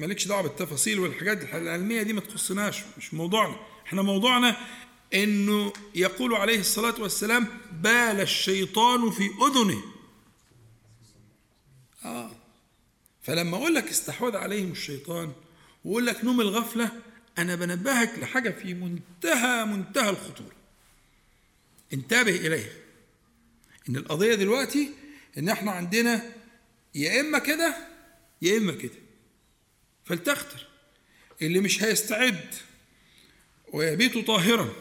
مالكش دعوة بالتفاصيل والحاجات العلمية دي ما تخصناش مش موضوعنا. إحنا موضوعنا إنه يقول عليه الصلاة والسلام بال الشيطان في أذنه. آه. فلما أقول لك استحوذ عليهم الشيطان وأقول لك نوم الغفلة أنا بنبهك لحاجة في منتهى منتهى الخطورة. انتبه إليها. إن القضية دلوقتي إن إحنا عندنا يا إما كده يا إما كده. فلتختر. اللي مش هيستعد ويبيت طاهرا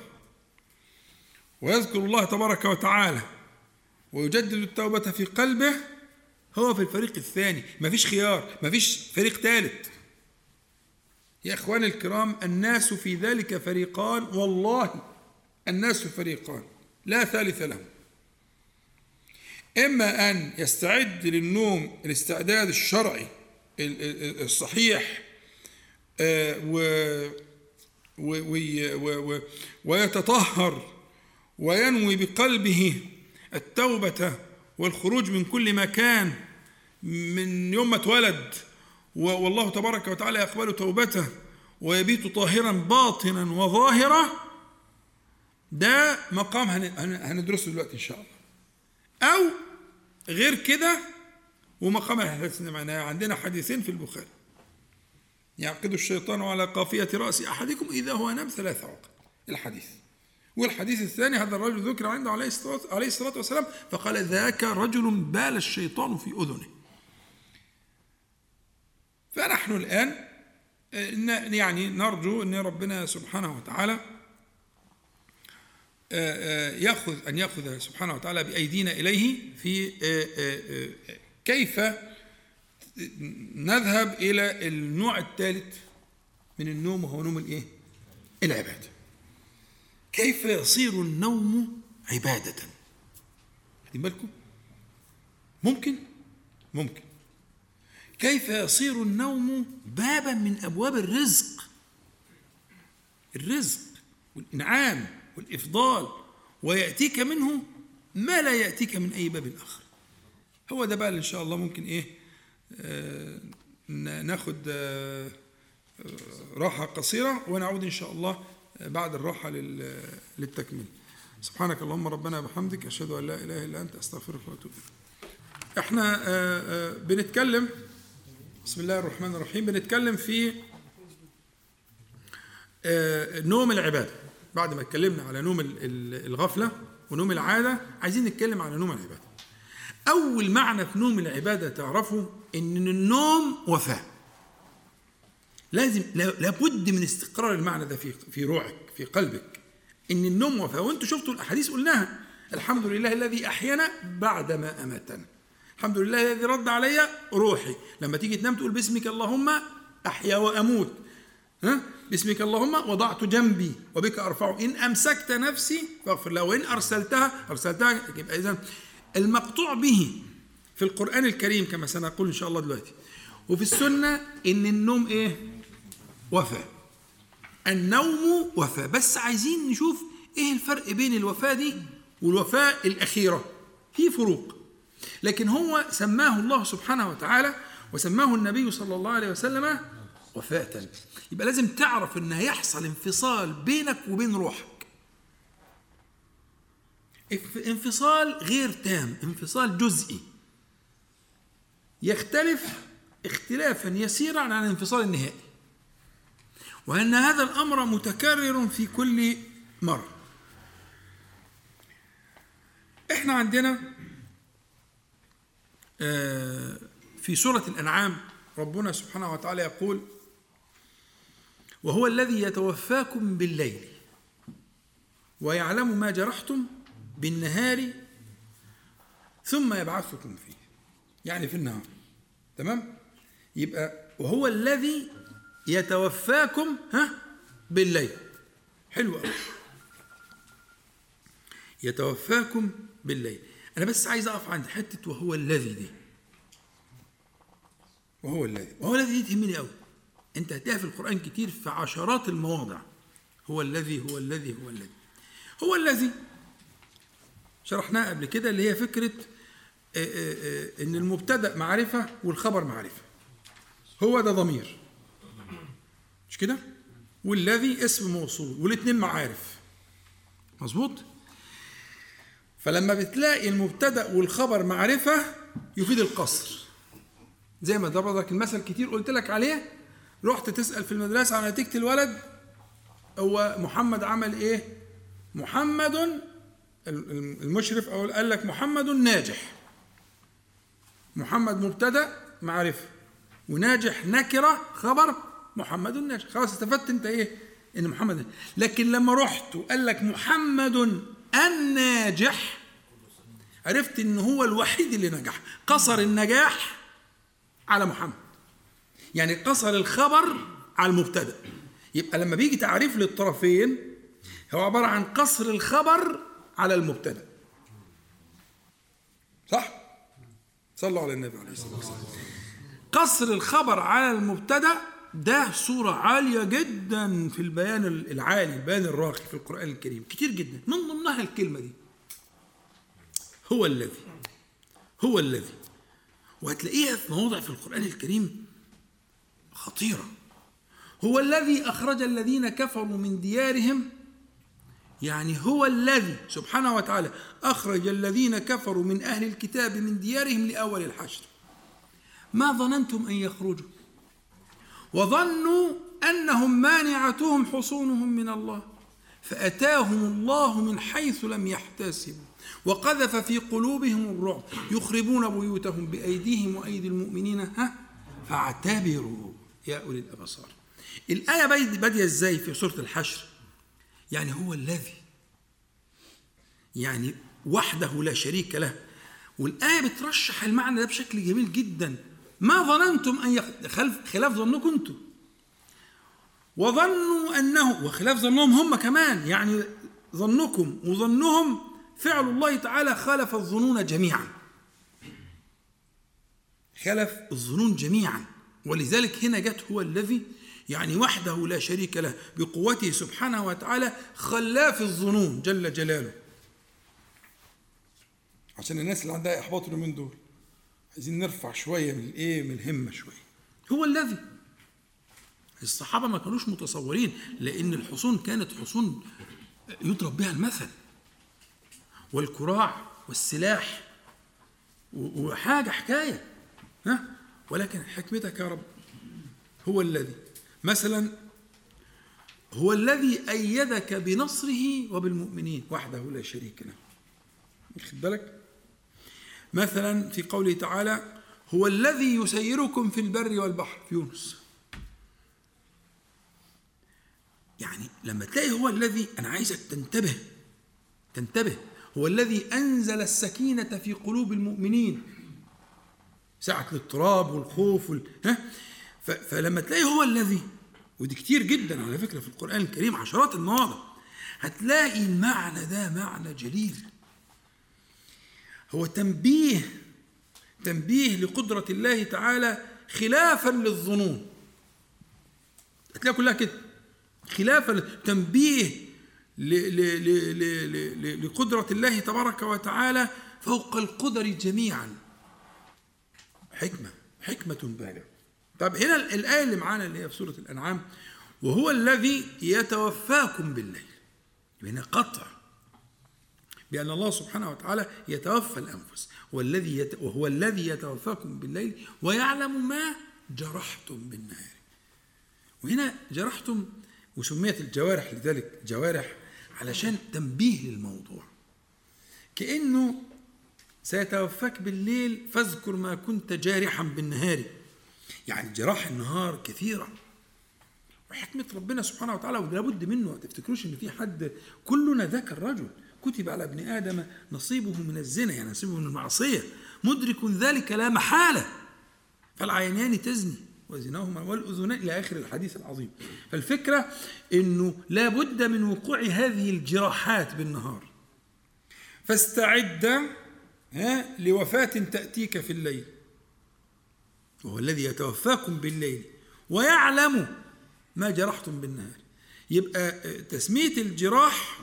ويذكر الله تبارك وتعالى ويجدد التوبة في قلبه هو في الفريق الثاني. مفيش خيار مفيش فريق ثالث. يا إخواني الكرام الناس في ذلك فريقان والله الناس فريقان لا ثالث لهم. إما أن يستعد للنوم الاستعداد الشرعي الصحيح آه، ويتطهر وينوي بقلبه التوبة والخروج من كل مكان من يوم ما اتولد. والله تبارك وتعالى يقبل توبته ويبيت طاهرا باطنا وظاهرا ده مقام هندرسه دلوقتي إن شاء الله. أو غير كده ومقام الحديث معناه عندنا حديثين في البخاري. يعقد الشيطان على قافية رأس أحدكم إذا هو نام ثلاث عقد الحديث. والحديث الثاني هذا الرجل ذكر عنده عليه الصلاة, عليه الصلاة والسلام فقال ذاك رجل بال الشيطان في أذنه فنحن الآن يعني نرجو أن ربنا سبحانه وتعالى ياخذ أن يأخذ سبحانه وتعالى بأيدينا إليه في كيف نذهب إلى النوع الثالث من النوم وهو نوم الإيه؟ العباده. كيف يصير النوم عبادة؟ واخدين بالكم؟ ممكن؟ ممكن. كيف يصير النوم بابا من أبواب الرزق؟ الرزق والإنعام والإفضال ويأتيك منه ما لا يأتيك من أي باب آخر. هو ده بقى إن شاء الله ممكن إيه؟ آه ناخد آه راحة قصيرة ونعود إن شاء الله بعد الراحة للتكميل. سبحانك اللهم ربنا وبحمدك أشهد أن لا إله إلا أنت أستغفرك وأتوب إليك. إحنا آه بنتكلم بسم الله الرحمن الرحيم بنتكلم في نوم العبادة. بعد ما اتكلمنا على نوم الغفلة ونوم العادة عايزين نتكلم على نوم العبادة. أول معنى في نوم العبادة تعرفوا إن النوم وفاة. لازم لابد من استقرار المعنى ده في في روعك في قلبك. إن النوم وفاة. وأنتم شفتوا الأحاديث قلناها. الحمد لله الذي أحيانا بعدما أماتنا. الحمد لله الذي رد علي روحي. لما تيجي تنام تقول باسمك اللهم أحيا وأموت. ها؟ باسمك اللهم وضعت جنبي وبك ارفع إن أمسكت نفسي فاغفر له. وإن ارسلتها أرسلتها يبقى اذا المقطوع به في القرآن الكريم كما سنقول إن شاء الله دلوقتي. وفي السنة إن النوم إيه؟ وفاة. النوم وفاة. بس عايزين نشوف إيه الفرق بين الوفاة دي والوفاة الأخيرة. في فروق. لكن هو سماه الله سبحانه وتعالى وسماه النبي صلى الله عليه وسلم وفاة. يبقى لازم تعرف إن هيحصل انفصال بينك وبين روحك. انفصال غير تام انفصال جزئي. يختلف اختلافا يسيرا عن الانفصال النهائي. وأن هذا الأمر متكرر في كل مرة. إحنا عندنا في سورة الأنعام ربنا سبحانه وتعالى يقول وهو الذي يتوفاكم بالليل ويعلم ما جرحتم بالنهار ثم يبعثكم فيه. يعني في النهار. تمام؟ يبقى وهو الذي يتوفاكم ها بالليل. حلو قوي يتوفاكم بالليل. أنا بس عايز أقف عند حتة وهو الذي دي. وهو الذي. وهو الذي دي تهمني قوي أنت هتلاقيها في القرآن كتير في عشرات المواضع. هو الذي هو الذي هو الذي. هو الذي. شرحناها قبل كده اللي هي فكرة إن المبتدأ معرفة والخبر معرفة. هو ده ضمير. مش كده؟ والذي اسم موصول والاثنين معارف. مظبوط؟ فلما بتلاقي المبتدأ والخبر معرفة يفيد القصر. زي ما ضربك المثل كتير قلت لك عليه. رحت تسأل في المدرسة عن نتيجة الولد هو محمد عمل إيه؟ محمد المشرف أو قال لك محمد ناجح. محمد مبتدأ معرفة. وناجح نكرة خبر محمد ناجح خلاص استفدت انت إيه؟ ان محمد لكن لما رحت وقال لك محمد الناجح عرفت ان هو الوحيد اللي نجح. قصر النجاح على محمد. يعني قصر الخبر على المبتدأ. يبقى لما بيجي تعريف للطرفين هو عبارة عن قصر الخبر على المبتدأ. صح؟ صلوا على النبي عليه الصلاة والسلام. قصر الخبر على المبتدأ ده صورة عالية جدا في البيان العالي البيان الراقي في القرآن الكريم. كتير جدا. من ضمنها الكلمة دي. هو الذي. هو الذي. وهتلاقيها في مواضع في القرآن الكريم خطيرة. هو الذي أخرج الذين كفروا من ديارهم. يعني هو الذي سبحانه وتعالى أخرج الذين كفروا من أهل الكتاب من ديارهم لأول الحشر. ما ظننتم أن يخرجوا؟ وظنوا أنهم مانعتهم حصونهم من الله فأتاهم الله من حيث لم يحتسبوا وقذف في قلوبهم الرعب يخربون بيوتهم بأيديهم وأيدي المؤمنين. ها؟ فاعتبروا يا أولي الأبصار. الآية بادية إزاي في سورة الحشر؟ يعني هو الذي يعني وحده لا شريك له. والآية بترشح المعنى ده بشكل جميل جدا. ما ظننتم أن يخ... خلاف ظنكم أنتم. وظنوا أنه وخلاف ظنهم هم كمان. يعني ظنكم وظنهم فعل الله تعالى خالف الظنون جميعا. خلف الظنون جميعا. ولذلك هنا جت هو الذي يعني وحده لا شريك له بقوته سبحانه وتعالى خلاف الظنون جل جلاله. عشان الناس اللي عندها إحباط من دول. عايزين نرفع شوية من الإيه من الهمة شوية. هو الذي الصحابة ما كانوش متصورين لأن الحصون كانت حصون يضرب بها المثل. والكراع والسلاح وحاجة حكاية. ها؟ ولكن حكمتك يا رب هو الذي. مثلا هو الذي أيدك بنصره وبالمؤمنين وحده لا شريك له. خد بالك؟ مثلا في قوله تعالى هو الذي يسيركم في البر والبحر. في يونس. يعني لما تلاقي هو الذي أنا عايزك تنتبه تنتبه. هو الذي أنزل السكينة في قلوب المؤمنين. ساعة الاضطراب والخوف وال... ها؟ فلما تلاقي هو الذي ودي كتير جدا على فكرة في القرآن الكريم عشرات المواضع هتلاقي المعنى ده معنى جليل. هو تنبيه تنبيه لقدرة الله تعالى خلافا للظنون. هتلاقي كلها كده. خلافا تنبيه لقدرة الله تبارك وتعالى فوق القدر جميعا. حكمة حكمة بالغة. طب هنا الآية اللي معانا اللي هي في سورة الأنعام وهو الذي يتوفاكم بالليل هنا قطع بأن الله سبحانه وتعالى يتوفى الأنفس والذي يت... وهو الذي يتوفاكم بالليل ويعلم ما جرحتم بالنهار. وهنا جرحتم وسميت الجوارح لذلك جوارح علشان تنبيه للموضوع. كأنه سيتوفاك بالليل فاذكر ما كنت جارحا بالنهار. يعني جراح النهار كثيرة. وحكمة ربنا سبحانه وتعالى ولا بد منه ما تفتكروش إن في حد كلنا ذاك الرجل. كتب على ابن آدم نصيبه من الزنا يعني نصيبه من المعصية. مدرك ذلك لا محالة. فالعينان تزني وزناهما والأذنان إلى آخر الحديث العظيم. فالفكرة إنه لا بد من وقوع هذه الجراحات بالنهار. فاستعد ها لوفاة تأتيك في الليل. وهو الذي يتوفاكم بالليل. ويعلم ما جرحتم بالنهار. يبقى تسمية الجراح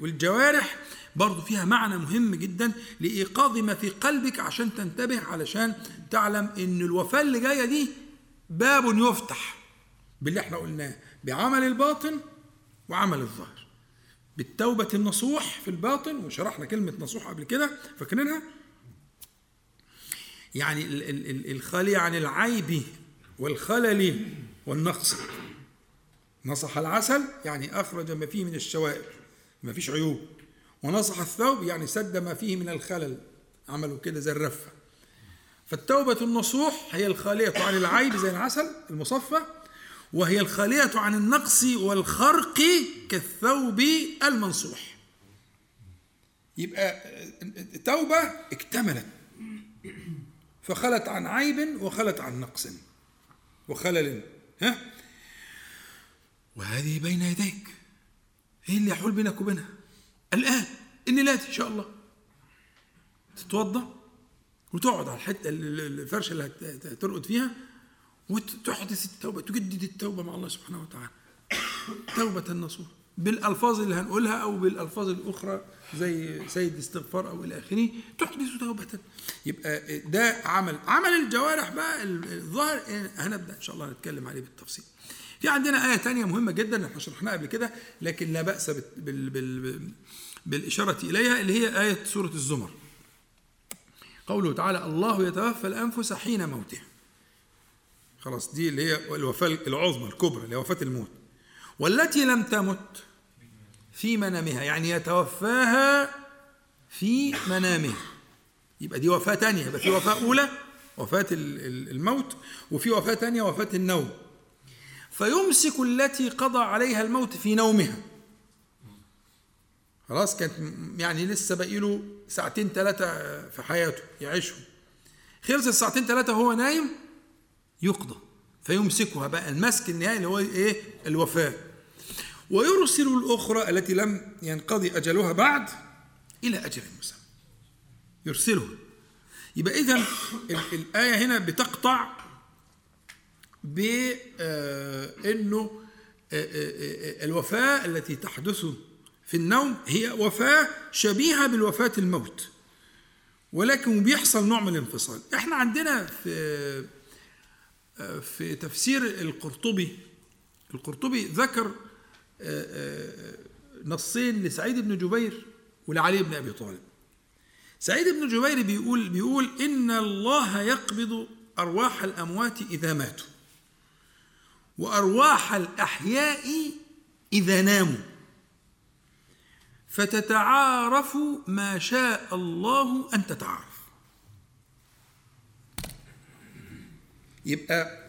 والجوارح برضو فيها معنى مهم جدا لإيقاظ ما في قلبك عشان تنتبه علشان تعلم إن الوفاة اللي جاية دي باب يفتح باللي إحنا قلناه بعمل الباطن وعمل الظاهر. بالتوبة النصوح في الباطن وشرحنا كلمة نصوح قبل كده فاكرينها؟ يعني الخالي عن العيب والخلل والنقص. نصح العسل يعني أخرج ما فيه من الشوائب ما فيش عيوب. ونصح الثوب يعني سد ما فيه من الخلل عملوا كده زي الرفة. فالتوبة النصوح هي الخالية عن العيب زي العسل المصفى وهي الخالية عن النقص والخرق كالثوب المنصوح. يبقى التوبة اكتملت فخلت عن عيب وخلت عن نقص وخلل ها؟ وهذه بين يديك. إيه اللي يحول بينك وبينها؟ الآن الليلات إن شاء الله. تتوضأ وتقعد على الحتة الفرشة اللي هترقد فيها وتحدث التوبة تجدد التوبة مع الله سبحانه وتعالى. توبة نصوح بالألفاظ اللي هنقولها أو بالألفاظ الأخرى زي سيد استغفار أو إلى آخره تحدث توبة. يبقى ده عمل. عمل الجوارح بقى الظاهر هنبدأ إن شاء الله نتكلم عليه بالتفصيل. في عندنا آية تانية مهمة جدا إحنا شرحناها قبل كده لكن لا بأس بال بال بالإشارة إليها اللي هي آية سورة الزمر. قوله تعالى الله يتوفى الأنفس حين موتها خلاص دي اللي هي الوفاة العظمى الكبرى اللي هي وفاة الموت. والتي لم تمت في منامها يعني يتوفاها في منامها. يبقى دي وفاة تانية يبقى في وفاة أولى وفاة الموت وفي وفاة تانية وفاة النوم. فيمسك التي قضى عليها الموت في نومها. خلاص كانت يعني لسه باقي له ساعتين ثلاثة في حياته يعيشهم. خلص الساعتين ثلاثة وهو نايم يقضى. فيمسكها بقى المسك النهائي اللي هو إيه؟ الوفاة. ويرسل الأخرى التي لم ينقضي أجلها بعد إلى أجل مسمى. يرسلها. يبقى إذا الآية هنا بتقطع بأنه الوفاة التي تحدث في النوم هي وفاة شبيهة بالوفاة الموت. ولكن بيحصل نوع من الانفصال. إحنا عندنا في في تفسير القرطبي القرطبي ذكر نصين لسعيد بن جبير ولعلي بن أبي طالب. سعيد بن جبير بيقول بيقول إن الله يقبض أرواح الأموات إذا ماتوا. وأرواح الأحياء إذا ناموا. فتتعارف ما شاء الله أن تتعارف. يبقى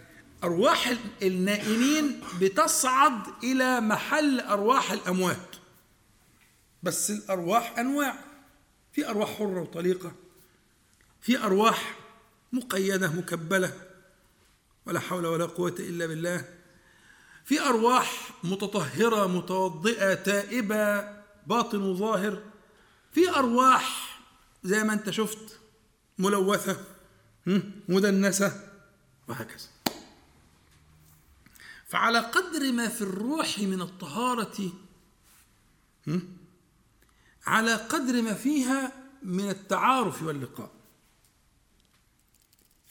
أرواح النائمين بتصعد إلى محل أرواح الأموات. بس الأرواح أنواع. في أرواح حرة وطليقة. في أرواح مقيدة مكبلة. ولا حول ولا قوة إلا بالله. في أرواح متطهرة متوضئة تائبة باطن وظاهر في أرواح زي ما أنت شفت ملوثة مدنسة وهكذا. فعلى قدر ما في الروح من الطهارة على قدر ما فيها من التعارف واللقاء.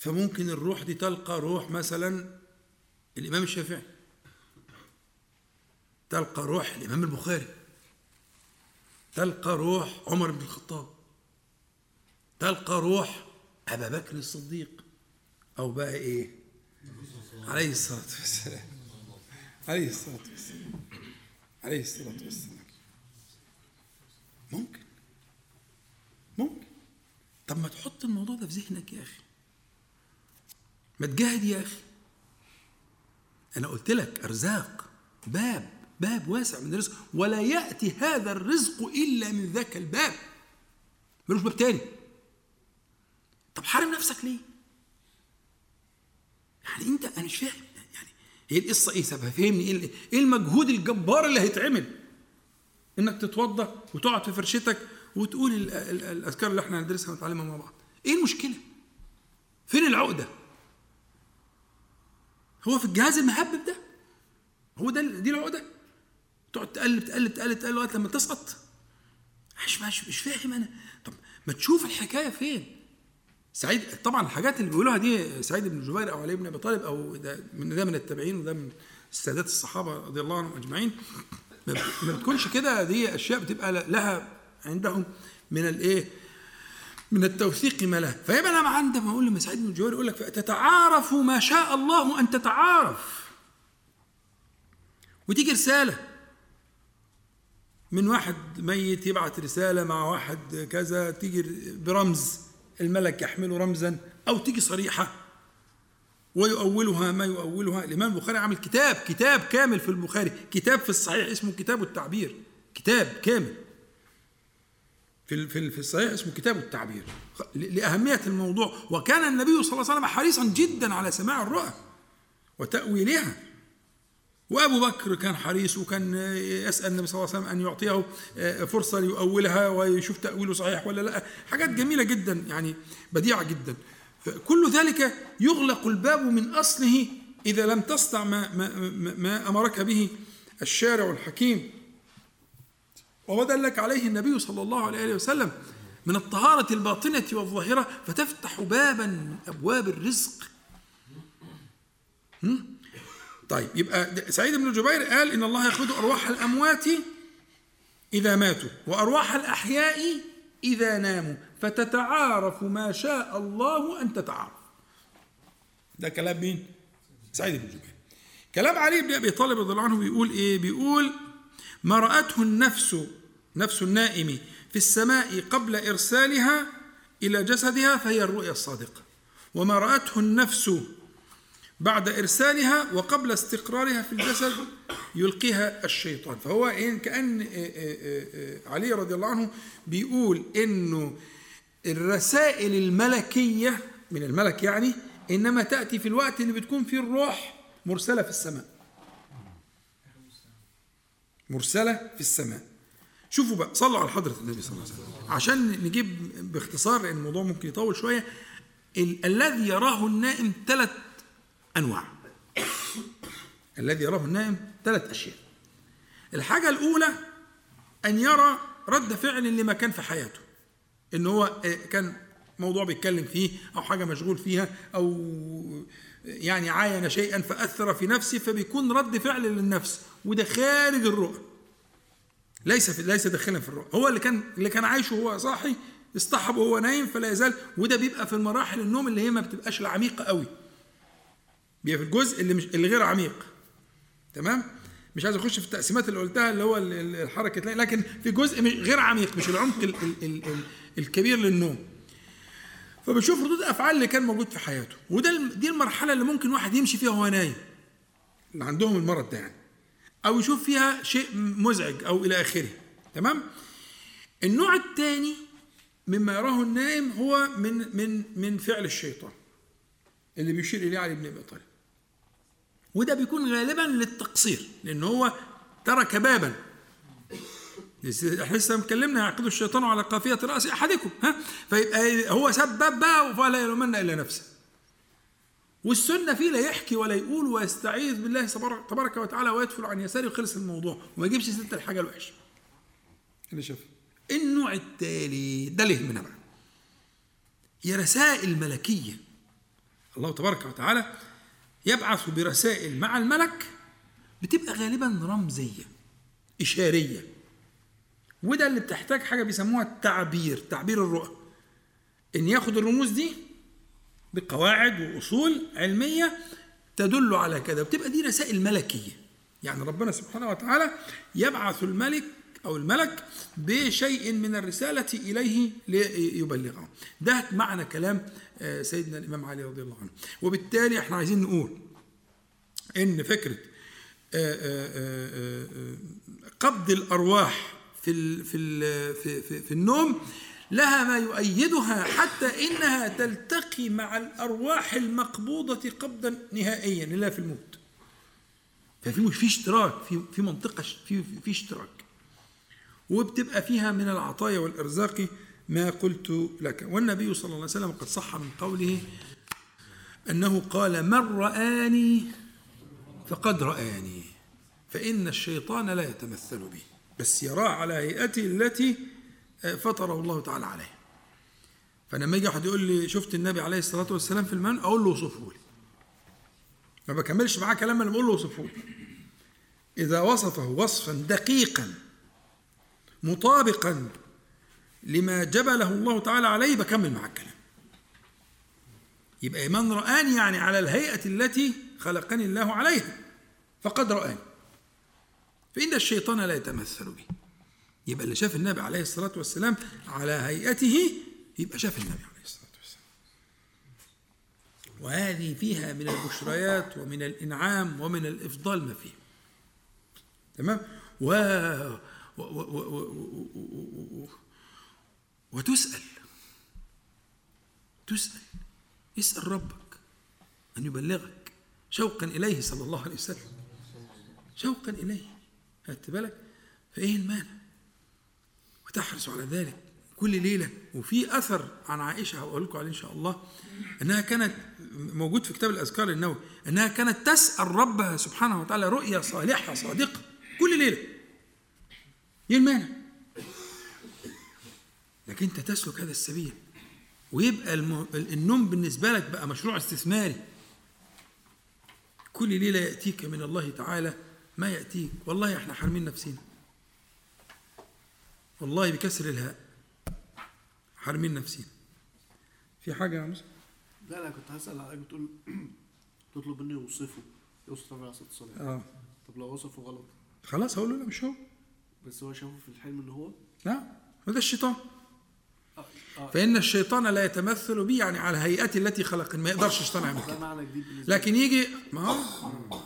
فممكن الروح دي تلقى روح مثلا الإمام الشافعي. تلقى روح الإمام البخاري. تلقى روح عمر بن الخطاب. تلقى روح أبا بكر الصديق. أو بقى إيه؟ عليه الصلاة والسلام. عليه الصلاة والسلام. عليه الصلاة والسلام. ممكن. ممكن. طب ما تحط الموضوع ده في ذهنك يا أخي. ما تجاهد يا أخي. أنا قلت لك أرزاق باب باب واسع من الرزق ولا يأتي هذا الرزق إلا من ذاك الباب. ملوش باب تاني. طب حارم نفسك ليه؟ يعني أنت أنا مش فاهم. يعني هي القصة؟ إيه سببها؟ فهمني. إيه إيه المجهود الجبار اللي هيتعمل؟ إنك تتوضا وتقعد في فرشتك وتقول الأذكار اللي إحنا هندرسها ونتعلمها مع بعض. إيه المشكلة؟ فين العقدة؟ هو في الجهاز المهبب ده؟ هو ده دي العقدة؟ تقعد تقلب تقلب تقلب تقلب لغاية لما تسقط؟ مش مش مش فاهم أنا. طب ما تشوف الحكاية فين؟ سعيد طبعا الحاجات اللي بيقولوها دي سعيد بن جبير أو علي بن أبي طالب أو ده من ده من التابعين وده من السادات الصحابة رضي الله عنهم أجمعين. ما بتكونش كده دي أشياء بتبقى لها عندهم من الإيه؟ من التوثيق ما له فيبقى أنا عندما أقول لما سعيد بن جبير يقول لك تتعارف ما شاء الله أن تتعارف. وتيجي رسالة من واحد ميت يبعت رسالة مع واحد كذا تيجي برمز الملك يحمل رمزا أو تيجي صريحة ويؤولها ما يؤولها. الإمام البخاري عامل كتاب كتاب كامل في البخاري كتاب في الصحيح اسمه كتاب التعبير. كتاب كامل. في في في الصحيح اسمه كتاب التعبير. لأهمية الموضوع. وكان النبي صلى الله عليه وسلم حريصا جدا على سماع الرؤى وتأويلها. وأبو بكر كان حريص وكان يسأل النبي صلى الله عليه وسلم أن يعطيه فرصة ليؤولها ويشوف تأويله صحيح ولا لأ. حاجات جميلة جدا يعني بديعة جدا. فكل ذلك يغلق الباب من أصله إذا لم تصنع ما, ما, ما أمرك به الشارع الحكيم. وما دلك عليه النبي صلى الله عليه وسلم من الطهارة الباطنة والظاهرة فتفتح بابا من أبواب الرزق. طيب يبقى سعيد بن جبير قال إن الله يأخذ أرواح الأموات إذا ماتوا وأرواح الأحياء إذا ناموا. فتتعارف ما شاء الله أن تتعارف. ده كلام مين؟ سعيد بن جبير. كلام علي بن أبي طالب رضي الله عنه بيقول إيه؟ بيقول ما رأته النفس نفس النائم في السماء قبل إرسالها إلى جسدها فهي الرؤيا الصادقة. وما رأته النفس بعد إرسالها وقبل استقرارها في الجسد يلقيها الشيطان. فهو إن كأن علي رضي الله عنه بيقول إنه الرسائل الملكية من الملك يعني إنما تأتي في الوقت اللي بتكون فيه الروح مرسلة في السماء. مرسلة في السماء. شوفوا بقى صلوا على حضرة النبي صلى الله عليه وسلم. عشان نجيب باختصار لأن الموضوع ممكن يطول شوية. ال- الذي يراه النائم ثلاث أنواع. الذي يراه النائم ثلاث أشياء. الحاجة الأولى أن يرى رد فعل لما كان في حياته. إن هو كان موضوع بيتكلم فيه أو حاجة مشغول فيها أو يعني عاين شيئا فأثر في نفسه فبيكون رد فعل للنفس وده خارج الرؤى. ليس في ليس داخلا في الرؤى. هو اللي كان اللي كان عايشه وهو صاحي اصطحب وهو نايم فلا يزال. وده بيبقى في المراحل النوم اللي هي ما بتبقاش العميقة قوي. بيبقى في الجزء اللي مش اللي غير عميق. تمام؟ مش عايز أخش في التقسيمات اللي قلتها اللي هو الحركة لكن في جزء غير عميق مش العمق ال ال ال ال الكبير للنوم. فبشوف ردود أفعال اللي كان موجود في حياته. وده دي المرحلة اللي ممكن واحد يمشي فيها وهو نايم. اللي عندهم المرض ده يعني. أو يشوف فيها شيء مزعج أو إلى آخره. تمام؟ النوع الثاني مما يراه النائم هو من من من فعل الشيطان اللي بيشير إليه علي بن أبي طالب. وده بيكون غالبا للتقصير لأن هو ترك بابا. إحنا لسه اتكلمنا يعقد الشيطان على قافية رأس أحدكم ها؟ فيبقى هو سبب بقى فلا يلومن إلا نفسه. والسنة فيه لا يحكي ولا يقول ويستعيذ بالله تبارك وتعالى ويدفل عن يساره وخلص الموضوع. وما يجيبش ست الحاجة الوحشة. اللي شوف النوع التالي ده اللي يهمنا بقى هي رسائل ملكية. الله تبارك وتعالى يبعث برسائل مع الملك بتبقى غالبا رمزية إشارية. وده اللي بتحتاج حاجة بيسموها التعبير تعبير الرؤى. إن ياخد الرموز دي بقواعد وأصول علمية تدل على كذا بتبقى دي رسائل ملكية. يعني ربنا سبحانه وتعالى يبعث الملك أو الملك بشيء من الرسالة إليه ليبلغه. ده معنى كلام سيدنا الإمام علي رضي الله عنه. وبالتالي إحنا عايزين نقول إن فكرة قبض الأرواح في في في, في النوم لها ما يؤيدها حتى إنها تلتقي مع الأرواح المقبوضة قبضا نهائيا إلا في الموت. ففي في اشتراك في في منطقة في في اشتراك. وبتبقى فيها من العطايا والأرزاق ما قلت لك. والنبي صلى الله عليه وسلم قد صح من قوله أنه قال من رآني فقد رآني فإن الشيطان لا يتمثل بي. بس يراه على هيئته التي فطره الله تعالى عليه. فلما يجي واحد يقول لي شفت النبي عليه الصلاة والسلام في المن أقول له وصفه لي. ما بكملش معاه كلام اللي بقول له وصفه لي. إذا وصفه وصفا دقيقا مطابقا لما جبله الله تعالى عليه بكمل معاه الكلام. يبقى من رآني يعني على الهيئة التي خلقني الله عليها فقد رآني. فإن الشيطان لا يتمثل بي يبقى اللي شاف النبي عليه الصلاة والسلام على هيئته يبقى شاف النبي عليه الصلاة والسلام. وهذه فيها من البشريات ومن الإنعام ومن الإفضال ما فيه تمام؟ و, و... و... و... و... وتسأل. تسأل. اسأل ربك أن يبلغك شوقا إليه صلى الله عليه وسلم. شوقا إليه. خدت بالك؟ فإيه المانع؟ وتحرص على ذلك كل ليلة. وفي أثر عن عائشة هقول لكم عليه إن شاء الله أنها كانت موجود في كتاب الأذكار النووي أنها كانت تسأل ربها سبحانه وتعالى رؤيا صالحة صادقة كل ليلة. إيه المانع؟ لكن أنت تسلك هذا السبيل ويبقى النوم بالنسبة لك بقى مشروع استثماري. كل ليلة يأتيك من الله تعالى ما يأتيك. والله إحنا حارمين نفسنا. والله بكسر الهاء. حارمين نفسنا في حاجة يا موسى؟ لا لا كنت هسأل على بتقول تطلب مني يوصفه يوصف النبي عليه الصلاة والسلام آه. طب لو وصفه غلط؟ خلاص هقول له لا مش هو. بس هو شافه في الحلم ان هو؟ لا هذا الشيطان. آه، آه، فإن الشيطان لا يتمثل بي يعني على هيئتي التي خلق ما يقدرش الشيطان يعمل ده كده. لكن يجي ما هو.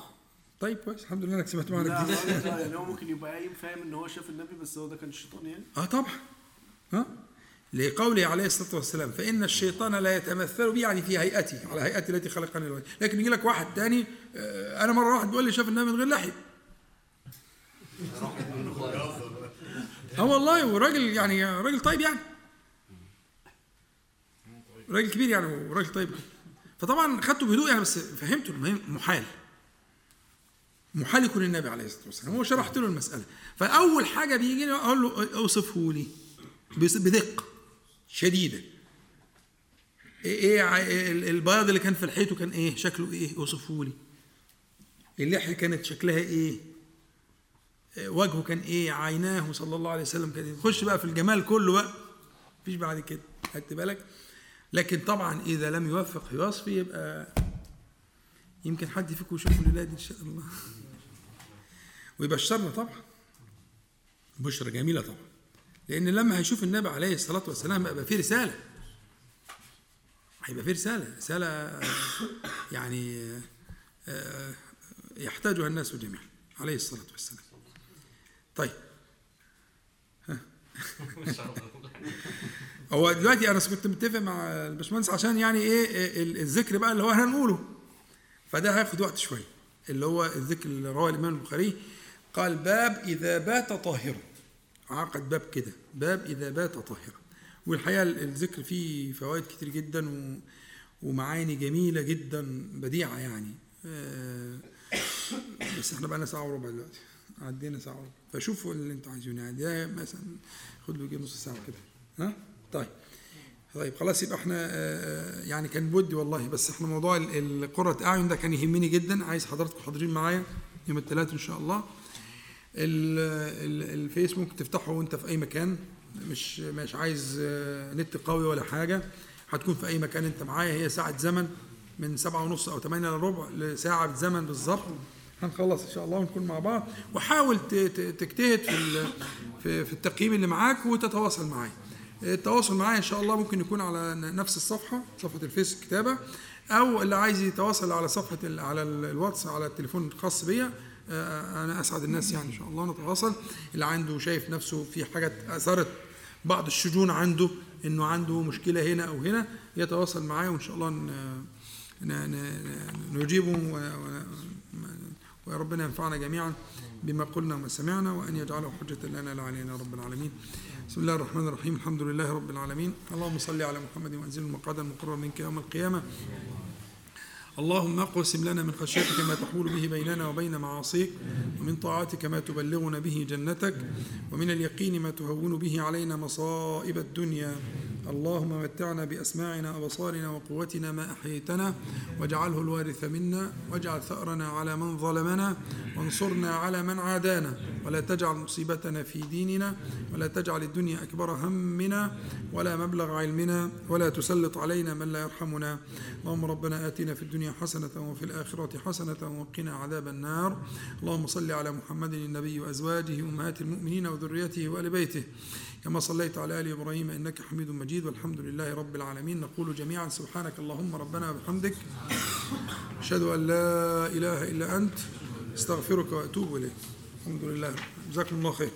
طيب كويس. الحمد لله إنك سمعت لي. معنا لا يعني هو ممكن يبقى قايم فاهم إن هو شاف النبي بس هو ده كان الشيطان يعني. آه طبعا. ها؟ لقوله عليه الصلاة والسلام فإن الشيطان لا يتمثل بي يعني في هيئتي على هيئتي التي خلقني الله لكن يجي لك واحد تاني آه، أنا مرة واحد بيقول لي شاف النبي من غير لحيه آه والله وراجل يعني راجل طيب يعني. راجل كبير يعني وراجل طيب. فطبعا خدته بهدوء يعني بس فهمته محال. محال يكون النبي عليه الصلاة والسلام. هو شرحت له المسألة. فأول حاجة بيجي لي أقول له اوصفه لي بدقة شديدة. إيه إيه البياض اللي كان في الحيط كان إيه؟ شكله إيه؟ اوصفه لي اللحية كانت شكلها إيه؟ وجهه كان إيه؟ عيناه صلى الله عليه وسلم كان إيه؟ خش بقى في الجمال كله بقى. مفيش بعد كده. خدت بالك؟ لكن طبعا إذا لم يوفق في وصفه يبقى يمكن حد فيكم يشوف دي إن شاء الله. ويبشرنا طبعا. بشرى جميلة طبعا. لأن لما هيشوف النبي عليه الصلاة والسلام هيبقى في رسالة. هيبقى في رسالة. رسالة يعني آه، يحتاجها الناس جميعا. عليه الصلاة والسلام. طيب. هو دلوقتي أنا كنت متفق مع الباشمهندس عشان يعني إيه ال- الذكر بقى اللي هو هنقوله فده هياخد وقت شوية. اللي هو الذكر اللي رواه الإمام البخاري قال باب إذا بات طاهرا. عقد باب كده. باب إذا بات طاهرا. والحقيقة الذكر فيه فوائد كتير جدا ومعاني جميلة جدا بديعة يعني. آه، بس إحنا بقى لنا ساعه وربع دلوقتي. عدينا ساعة وربع. فشوفوا اللي أنتوا عايزينه. يعني ده مثلا خد له نص ساعة كده. ها؟ طيب. طيب خلاص يبقى إحنا آه، يعني كان بودي والله. بس إحنا موضوع القرة أعين ده كان يهمني جدا. عايز حضراتكم حاضرين معايا يوم الثلاث إن شاء الله. ال- ال- الفيس ممكن تفتحه وانت في أي مكان. مش مش عايز آه، نت قوي ولا حاجة. هتكون في أي مكان انت معايا. هي ساعة زمن من سبعة ونص أو ثمانية الا ربع لساعة زمن بالظبط. هنخلص إن شاء الله ونكون مع بعض. وحاول تجتهد في في التقييم اللي معاك وتتواصل معايا. التواصل معايا إن شاء الله ممكن يكون على نفس الصفحة صفحة الفيس كتابة. أو اللي عايز يتواصل على صفحة على ال- الواتس على التليفون الخاص بيا أنا أسعد الناس يعني إن شاء الله نتواصل. اللي عنده شايف نفسه في حاجة أثرت بعض الشجون عنده إنه عنده مشكلة هنا أو هنا يتواصل معايا وإن شاء الله نجيبه وربنا ينفعنا جميعا بما قلنا وما سمعنا وأن يجعله حجة لنا لا علينا رب العالمين. بسم الله الرحمن الرحيم. الحمد لله رب العالمين. اللهم صل على محمد وأنزل المقعد المقرر منك يوم القيامة. اللهم اقسم لنا من خشيتك ما تحول به بيننا وبين معاصيك ومن طاعتك ما تبلغنا به جنتك ومن اليقين ما تهون به علينا مصائب الدنيا. اللهم متعنا بأسماعنا وبصارنا وقوتنا ما أحييتنا واجعله الوارث منا واجعل ثأرنا على من ظلمنا وانصرنا على من عادانا. ولا تجعل مصيبتنا في ديننا ولا تجعل الدنيا أكبر همنا ولا مبلغ علمنا ولا تسلط علينا من لا يرحمنا. اللهم ربنا آتنا في الدنيا حسنة وفي الآخرة حسنة وقنا عذاب النار. اللهم صل على محمد النبي وأزواجه أمهات المؤمنين وذريته وآل بيته. كما صليت على آل إبراهيم إنك حميد مجيد. والحمد لله رب العالمين. نقول جميعا سبحانك اللهم ربنا وبحمدك. أشهد أن لا إله إلا أنت. استغفرك وأتوب إليك. الحمد لله. جزاكم الله خير.